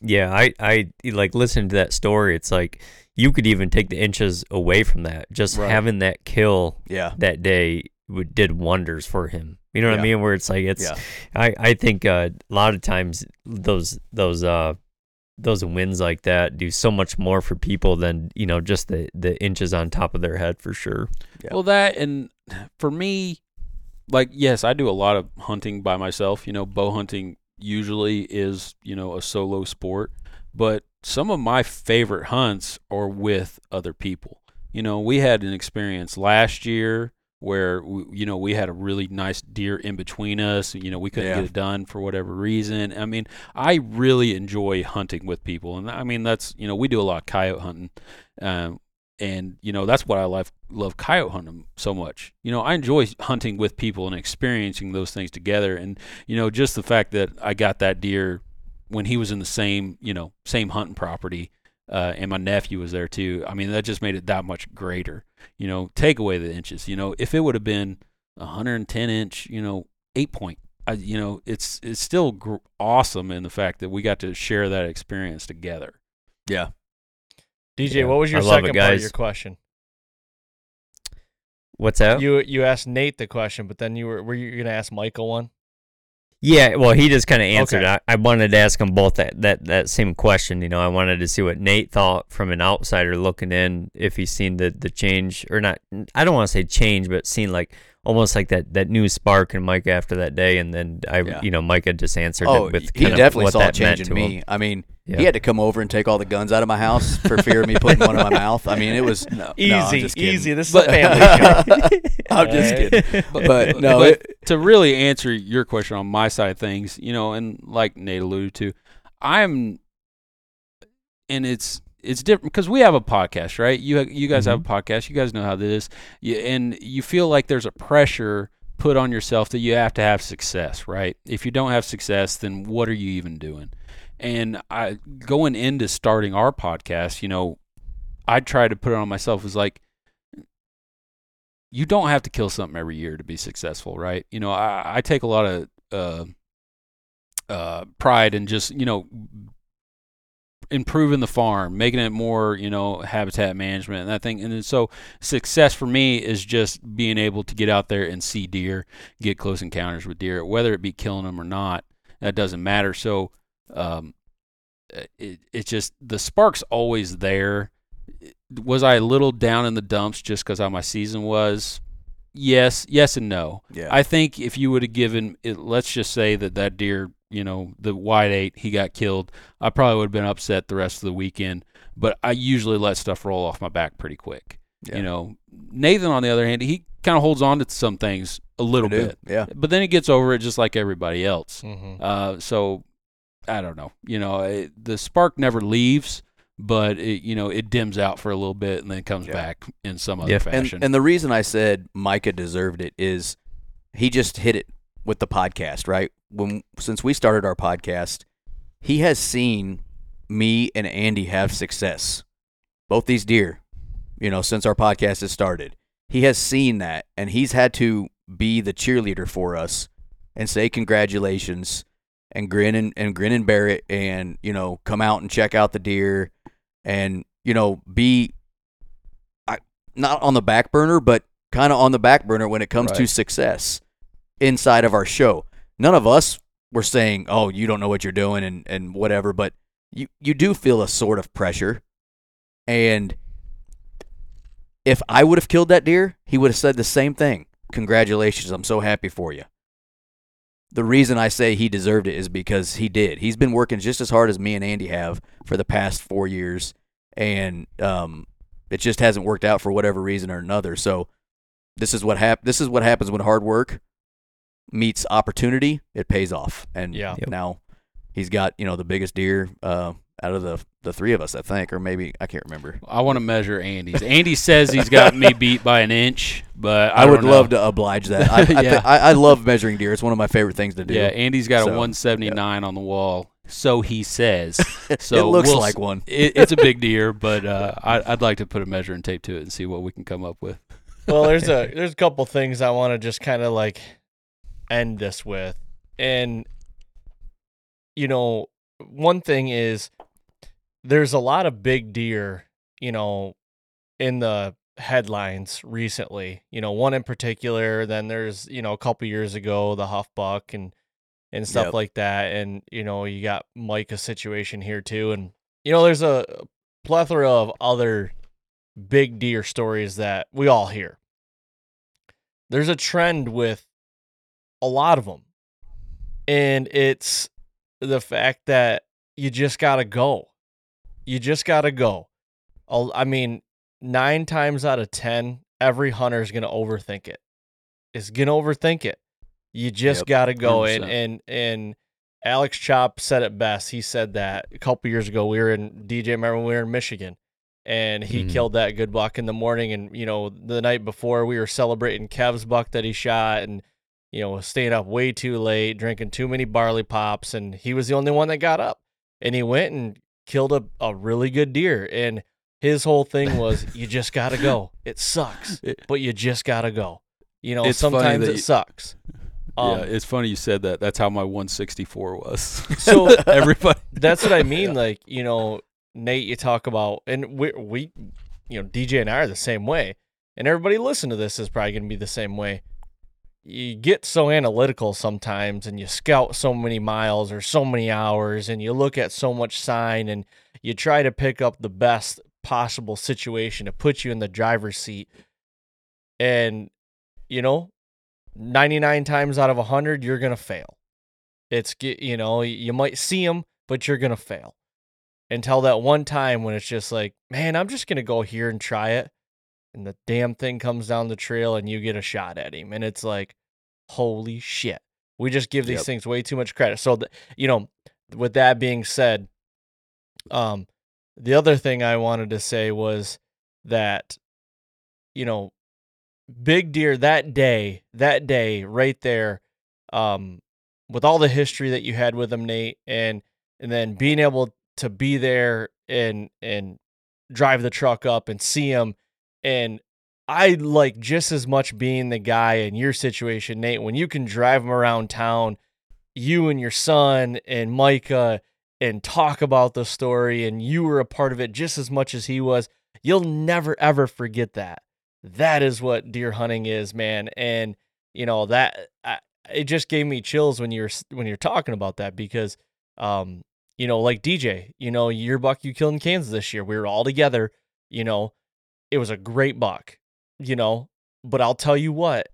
Yeah, I, I like listening to that story. It's like you could even take the inches away from that. Just Right. having that kill Yeah, that day would, did wonders for him. You know what I mean? Where it's like it's. yeah, I I think uh, a lot of times those those uh those wins like that do so much more for people than you know just the the inches on top of their head for sure. Yeah. Well, that and for me, like yes, I do a lot of hunting by myself. You know, bow hunting usually is you know a solo sport, but some of my favorite hunts are with other people. You know, we had an experience last year where we, you know we had a really nice deer in between us. You know we couldn't Yeah. get it done for whatever reason. I mean, I really enjoy hunting with people, and I mean that's you know we do a lot of coyote hunting, um, and you know that's what I love love coyote hunting so much. You know I enjoy hunting with people and experiencing those things together, and you know just the fact that I got that deer when he was in the same you know same hunting property. Uh, and my nephew was there too. I mean, that just made it that much greater. You know, take away the inches. You know, if it would have been a 110 inch, you know, eight point, I, you know, it's it's still gr- awesome in the fact that we got to share that experience together. Yeah. DJ, Yeah, what was your I love it, second part of your question? What's that? You you asked Nate the question, but then you were were you gonna ask Michael one? Yeah, well, he just kind of answered. Okay. I, I wanted to ask them both that, that that same question. You know, I wanted to see what Nate thought from an outsider looking in, if he's seen the the change or not. I don't want to say change, but seen like almost like that that new spark in Mike after that day, and then I, Yeah. you know, Mike had just answered Oh, it with he kind of definitely what saw a that meant change in to him. me. I mean, Yeah. he had to come over and take all the guns out of my house for fear of me putting one in my mouth. I mean, it was no, no, I'm Easy, just easy. This is But- a family show. I'm just Alright. kidding. But no, but it, to really answer your question on my side of things, you know, and like Nate alluded to, I'm, and it's it's different because we have a podcast, right? You you guys have a podcast. You guys know how this you, and you feel like there's a pressure put on yourself that you have to have success, right? If you don't have success, then what are you even doing? And I going into starting our podcast, you know, I tried to put it on myself was like you don't have to kill something every year to be successful, right? You know, I, I take a lot of uh, uh, pride in just you know improving the farm, making it more you know habitat management and that thing. And so success for me is just being able to get out there and see deer, get close encounters with deer, whether it be killing them or not. That doesn't matter. So um, it it's just the spark's always there was I a little down in the dumps just because how my season was? Yes, yes, and no. yeah. I think if you would have given, it, let's just say that that deer, you know, the wide eight, he got killed. I probably would have been upset the rest of the weekend. But I usually let stuff roll off my back pretty quick. Yeah. You know, Nathan on the other hand, he kind of holds on to some things a little bit, Yeah. but then he gets over it just like everybody else. Mhm. Uh, so I don't know. You know, it, the spark never leaves, but it, you know, it dims out for a little bit and then comes Yeah. back in some other Yeah. fashion. And, and the reason I said Micah deserved it is he just hit it with the podcast, right? When since we started our podcast, he has seen me and Andy have success. Both these deer, you know, since our podcast has started. He has seen that and he's had to be the cheerleader for us and say congratulations and grin and, and grin and bear it and, you know, come out and check out the deer and, you know, be I, not on the back burner, but kind of on the back burner when it comes to success inside of our show. None of us were saying, "Oh, you don't know what you're doing," and and whatever. But you you do feel a sort of pressure, and if I would have killed that deer, he would have said the same thing. Congratulations, I'm so happy for you. The reason I say he deserved it is because he did. He's been working just as hard as me and Andy have for the past four years, and um, it just hasn't worked out for whatever reason or another. So this is what hap- This is what happens when hard work meets opportunity. It pays off, and Yeah. Yep. now he's got you know the biggest deer uh, out of the the three of us, I think, or maybe I can't remember. I want to measure Andy's. Andy says he's got me beat by an inch, but I, I, would don't love to oblige that. I, I, Yeah. I, I love measuring deer. It's one of my favorite things to do. Yeah, Andy's got So, a 179 on the wall, so he says. So it looks we'll like one. It, it's a big deer, but uh, I, I'd like to put a measuring tape to it and see what we can come up with. well, there's a there's a couple things I want to just kind of like end this with, and you know, one thing is there's a lot of big deer, you know, in the headlines recently. You know, one in particular. Then there's you know a couple years ago the Huff Buck and and stuff Yep. like that, and you know you got Micah's situation here too, and you know there's a plethora of other big deer stories that we all hear. There's a trend with a lot of them. And it's the fact that you just got to go. You just got to go. I'll- I mean, nine times out of 10, every hunter is going to overthink it. is gonna overthink it. You just Yep, gotta go and 100%. and and Alex Chop said it best. He said that a couple years ago. We were in DJ. Remember when we were in Michigan, and he Mhm. killed that good buck in the morning. And you know, the night before we were celebrating Kev's buck that he shot, and you know, staying up way too late, drinking too many barley pops, and he was the only one that got up. And he went and killed a, a really good deer. And his whole thing was, you just gotta go. It sucks, but you just gotta go. You know, It's sometimes it you- sucks. Um, yeah, it's funny you said that. That's how my 164 was. So- everybody, That's what I mean. Like, you know, Nate, you talk about, and we, we, you know, DJ and I are the same way. And everybody listen to this is probably going to be the same way. You get so analytical sometimes and you scout so many miles or so many hours and you look at so much sign and you try to pick up the best possible situation to put you in the driver's seat. And, you know, 99 times out of 100, you're going to fail. It's, you know, you might see them, but you're going to fail until that one time when it's just like, man, I'm just going to go here and try it. And the damn thing comes down the trail and you get a shot at him. And it's like, holy shit. We just give these Yep. things way too much credit. So, th- you know, with that being said, um, the other thing I wanted to say was that, you know, big deer that day, that day right there, um, with all the history that you had with him, Nate, and and then being able to be there and and drive the truck up and see him, and I like just as much being the guy in your situation, Nate, when you can drive him around town, you and your son and Micah, and talk about the story, and you were a part of it just as much as he was. You'll never ever forget that. That is what deer hunting is, man. And you know that I, it just gave me chills when you're when you're talking about that because, um, you know, like DJ, you know, your buck you killed in Kansas this year, we were all together. You know, it was a great buck. You know, but I'll tell you what,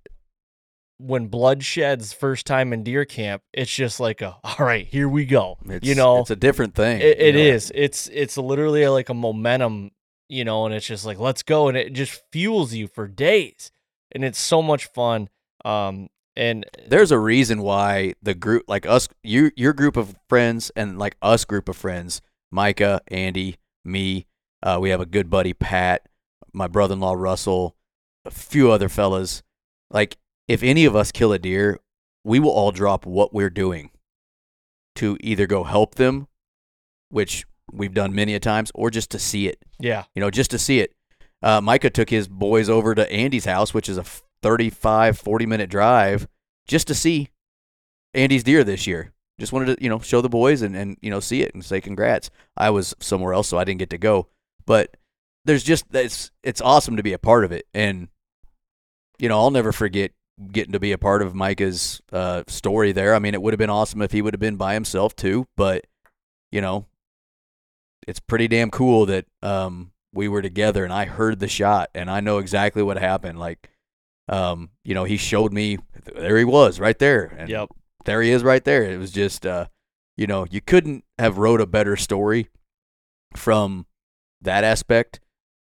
when blood sheds first time in deer camp, it's just like a all right, here we go. It's, you know, it's a different thing. it, it know? It's it's literally like a momentum, you know, and it's just like let's go, and it just fuels you for days, and it's so much fun. Um, and There's a reason why the group, like us, you, your group of friends, and like us group of friends, Micah, Andy, me, uh, we have a good buddy Pat, my brother-in-law Russell, a few other fellas. Like, if any of us kill a deer, we will all drop what we're doing to either go help them, which we've done many a times, or just to see it. yeah, you know, just to see it. Uh, Micah took his boys over to Andy's house, which is a 35, 40 minute drive, just to see Andy's deer this year. Just wanted to, you know, show the boys and, and, you know, see it and say congrats. I was somewhere else, so I didn't get to go. But there's just, it's, it's awesome to be a part of it. And, you know, I'll never forget getting to be a part of Micah's uh, story there. I mean, it would have been awesome if he would have been by himself too, but, you know, it's pretty damn cool that um, we were together and I heard the shot and I know exactly what happened. Like, um, you know, he showed me there he was right there, and yep, there he is right there. It was just, uh, you know, you couldn't have wrote a better story from that aspect,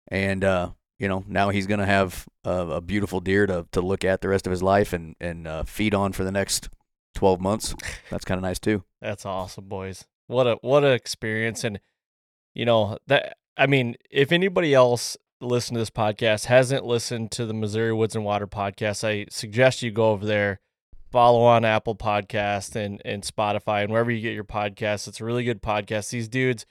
and uh, you know, now he's gonna have a, a beautiful deer to to look at the rest of his life and and uh, feed on for the next twelve months. That's kind of nice too. that's awesome, boys. What a what a experience, and you know that I mean, if anybody else listen to this podcast hasn't listened to the Missouri Woods and Water podcast, I suggest you go over there, follow on Apple Podcast and and Spotify and wherever you get your podcasts. It's a really good podcast. These dudes,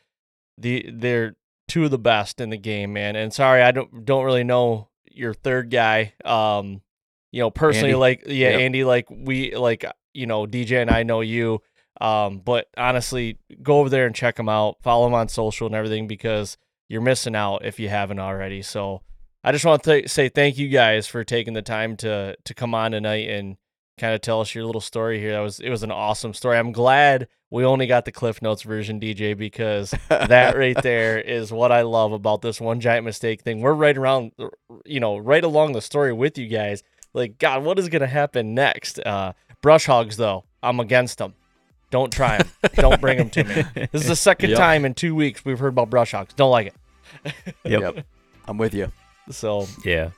the they're two of the best in the game, man. And sorry, I don't don't really know your third guy. Um, you know, personally, Andy. like yeah, Yep. Andy, like we like you know, DJ and I know you. Um, but honestly, go over there and check them out. Follow them on social and everything because you're missing out if you haven't already. So I just want to th- say thank you guys for taking the time to to come on tonight and kind of tell us your little story here. That was it was an awesome story. I'm glad we only got the Cliff Notes version, DJ, because that right there is what I love about this one giant mistake thing. We're right around, you know, right along the story with you guys. Like, God, what is gonna happen next? Uh, brush hogs, though, I'm against them. Don't try them. Don't bring them to me. This is the second Yep. time in two weeks we've heard about brush hogs. Don't like it. Yep. I'm with you. So Yeah.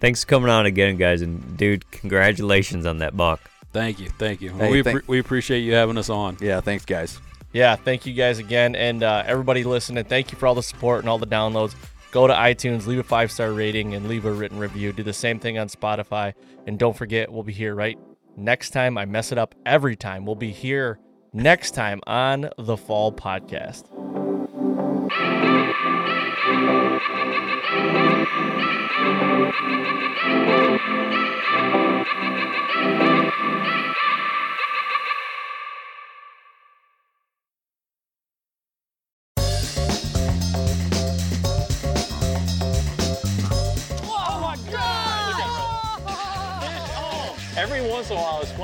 Thanks for coming on again, guys. And dude, congratulations on that buck. Thank you, thank you. Hey, we thank- appre- we appreciate you having us on. Yeah, thanks, guys. Yeah, thank you guys again. And uh, everybody listening, thank you for all the support and all the downloads. Go to iTunes, leave a five star rating, and leave a written review. Do the same thing on Spotify. And don't forget, we'll be here right next time. I mess it up every time. We'll be here next time on the Fall Podcast. Every once in a while, it's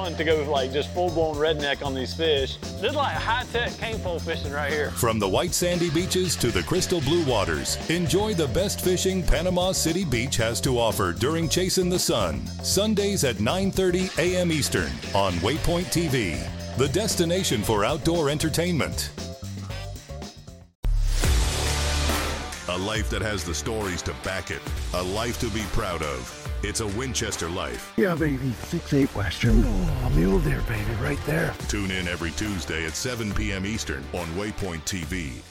fun to go like just full blown redneck on these fish. This is like high tech cane pole fishing right here. From the white sandy beaches to the crystal blue waters, enjoy the best fishing Panama City Beach has to offer during Chasing the Sun. Sundays at 9:30 a.m. Eastern on Waypoint TV, the destination for outdoor entertainment. A life that has the stories to back it, a life to be proud of. It's a Winchester life. Yeah, baby. Six eight Western. Oh, mule deer, baby, right there. Tune in every Tuesday at 7 p.m. Eastern on Waypoint TV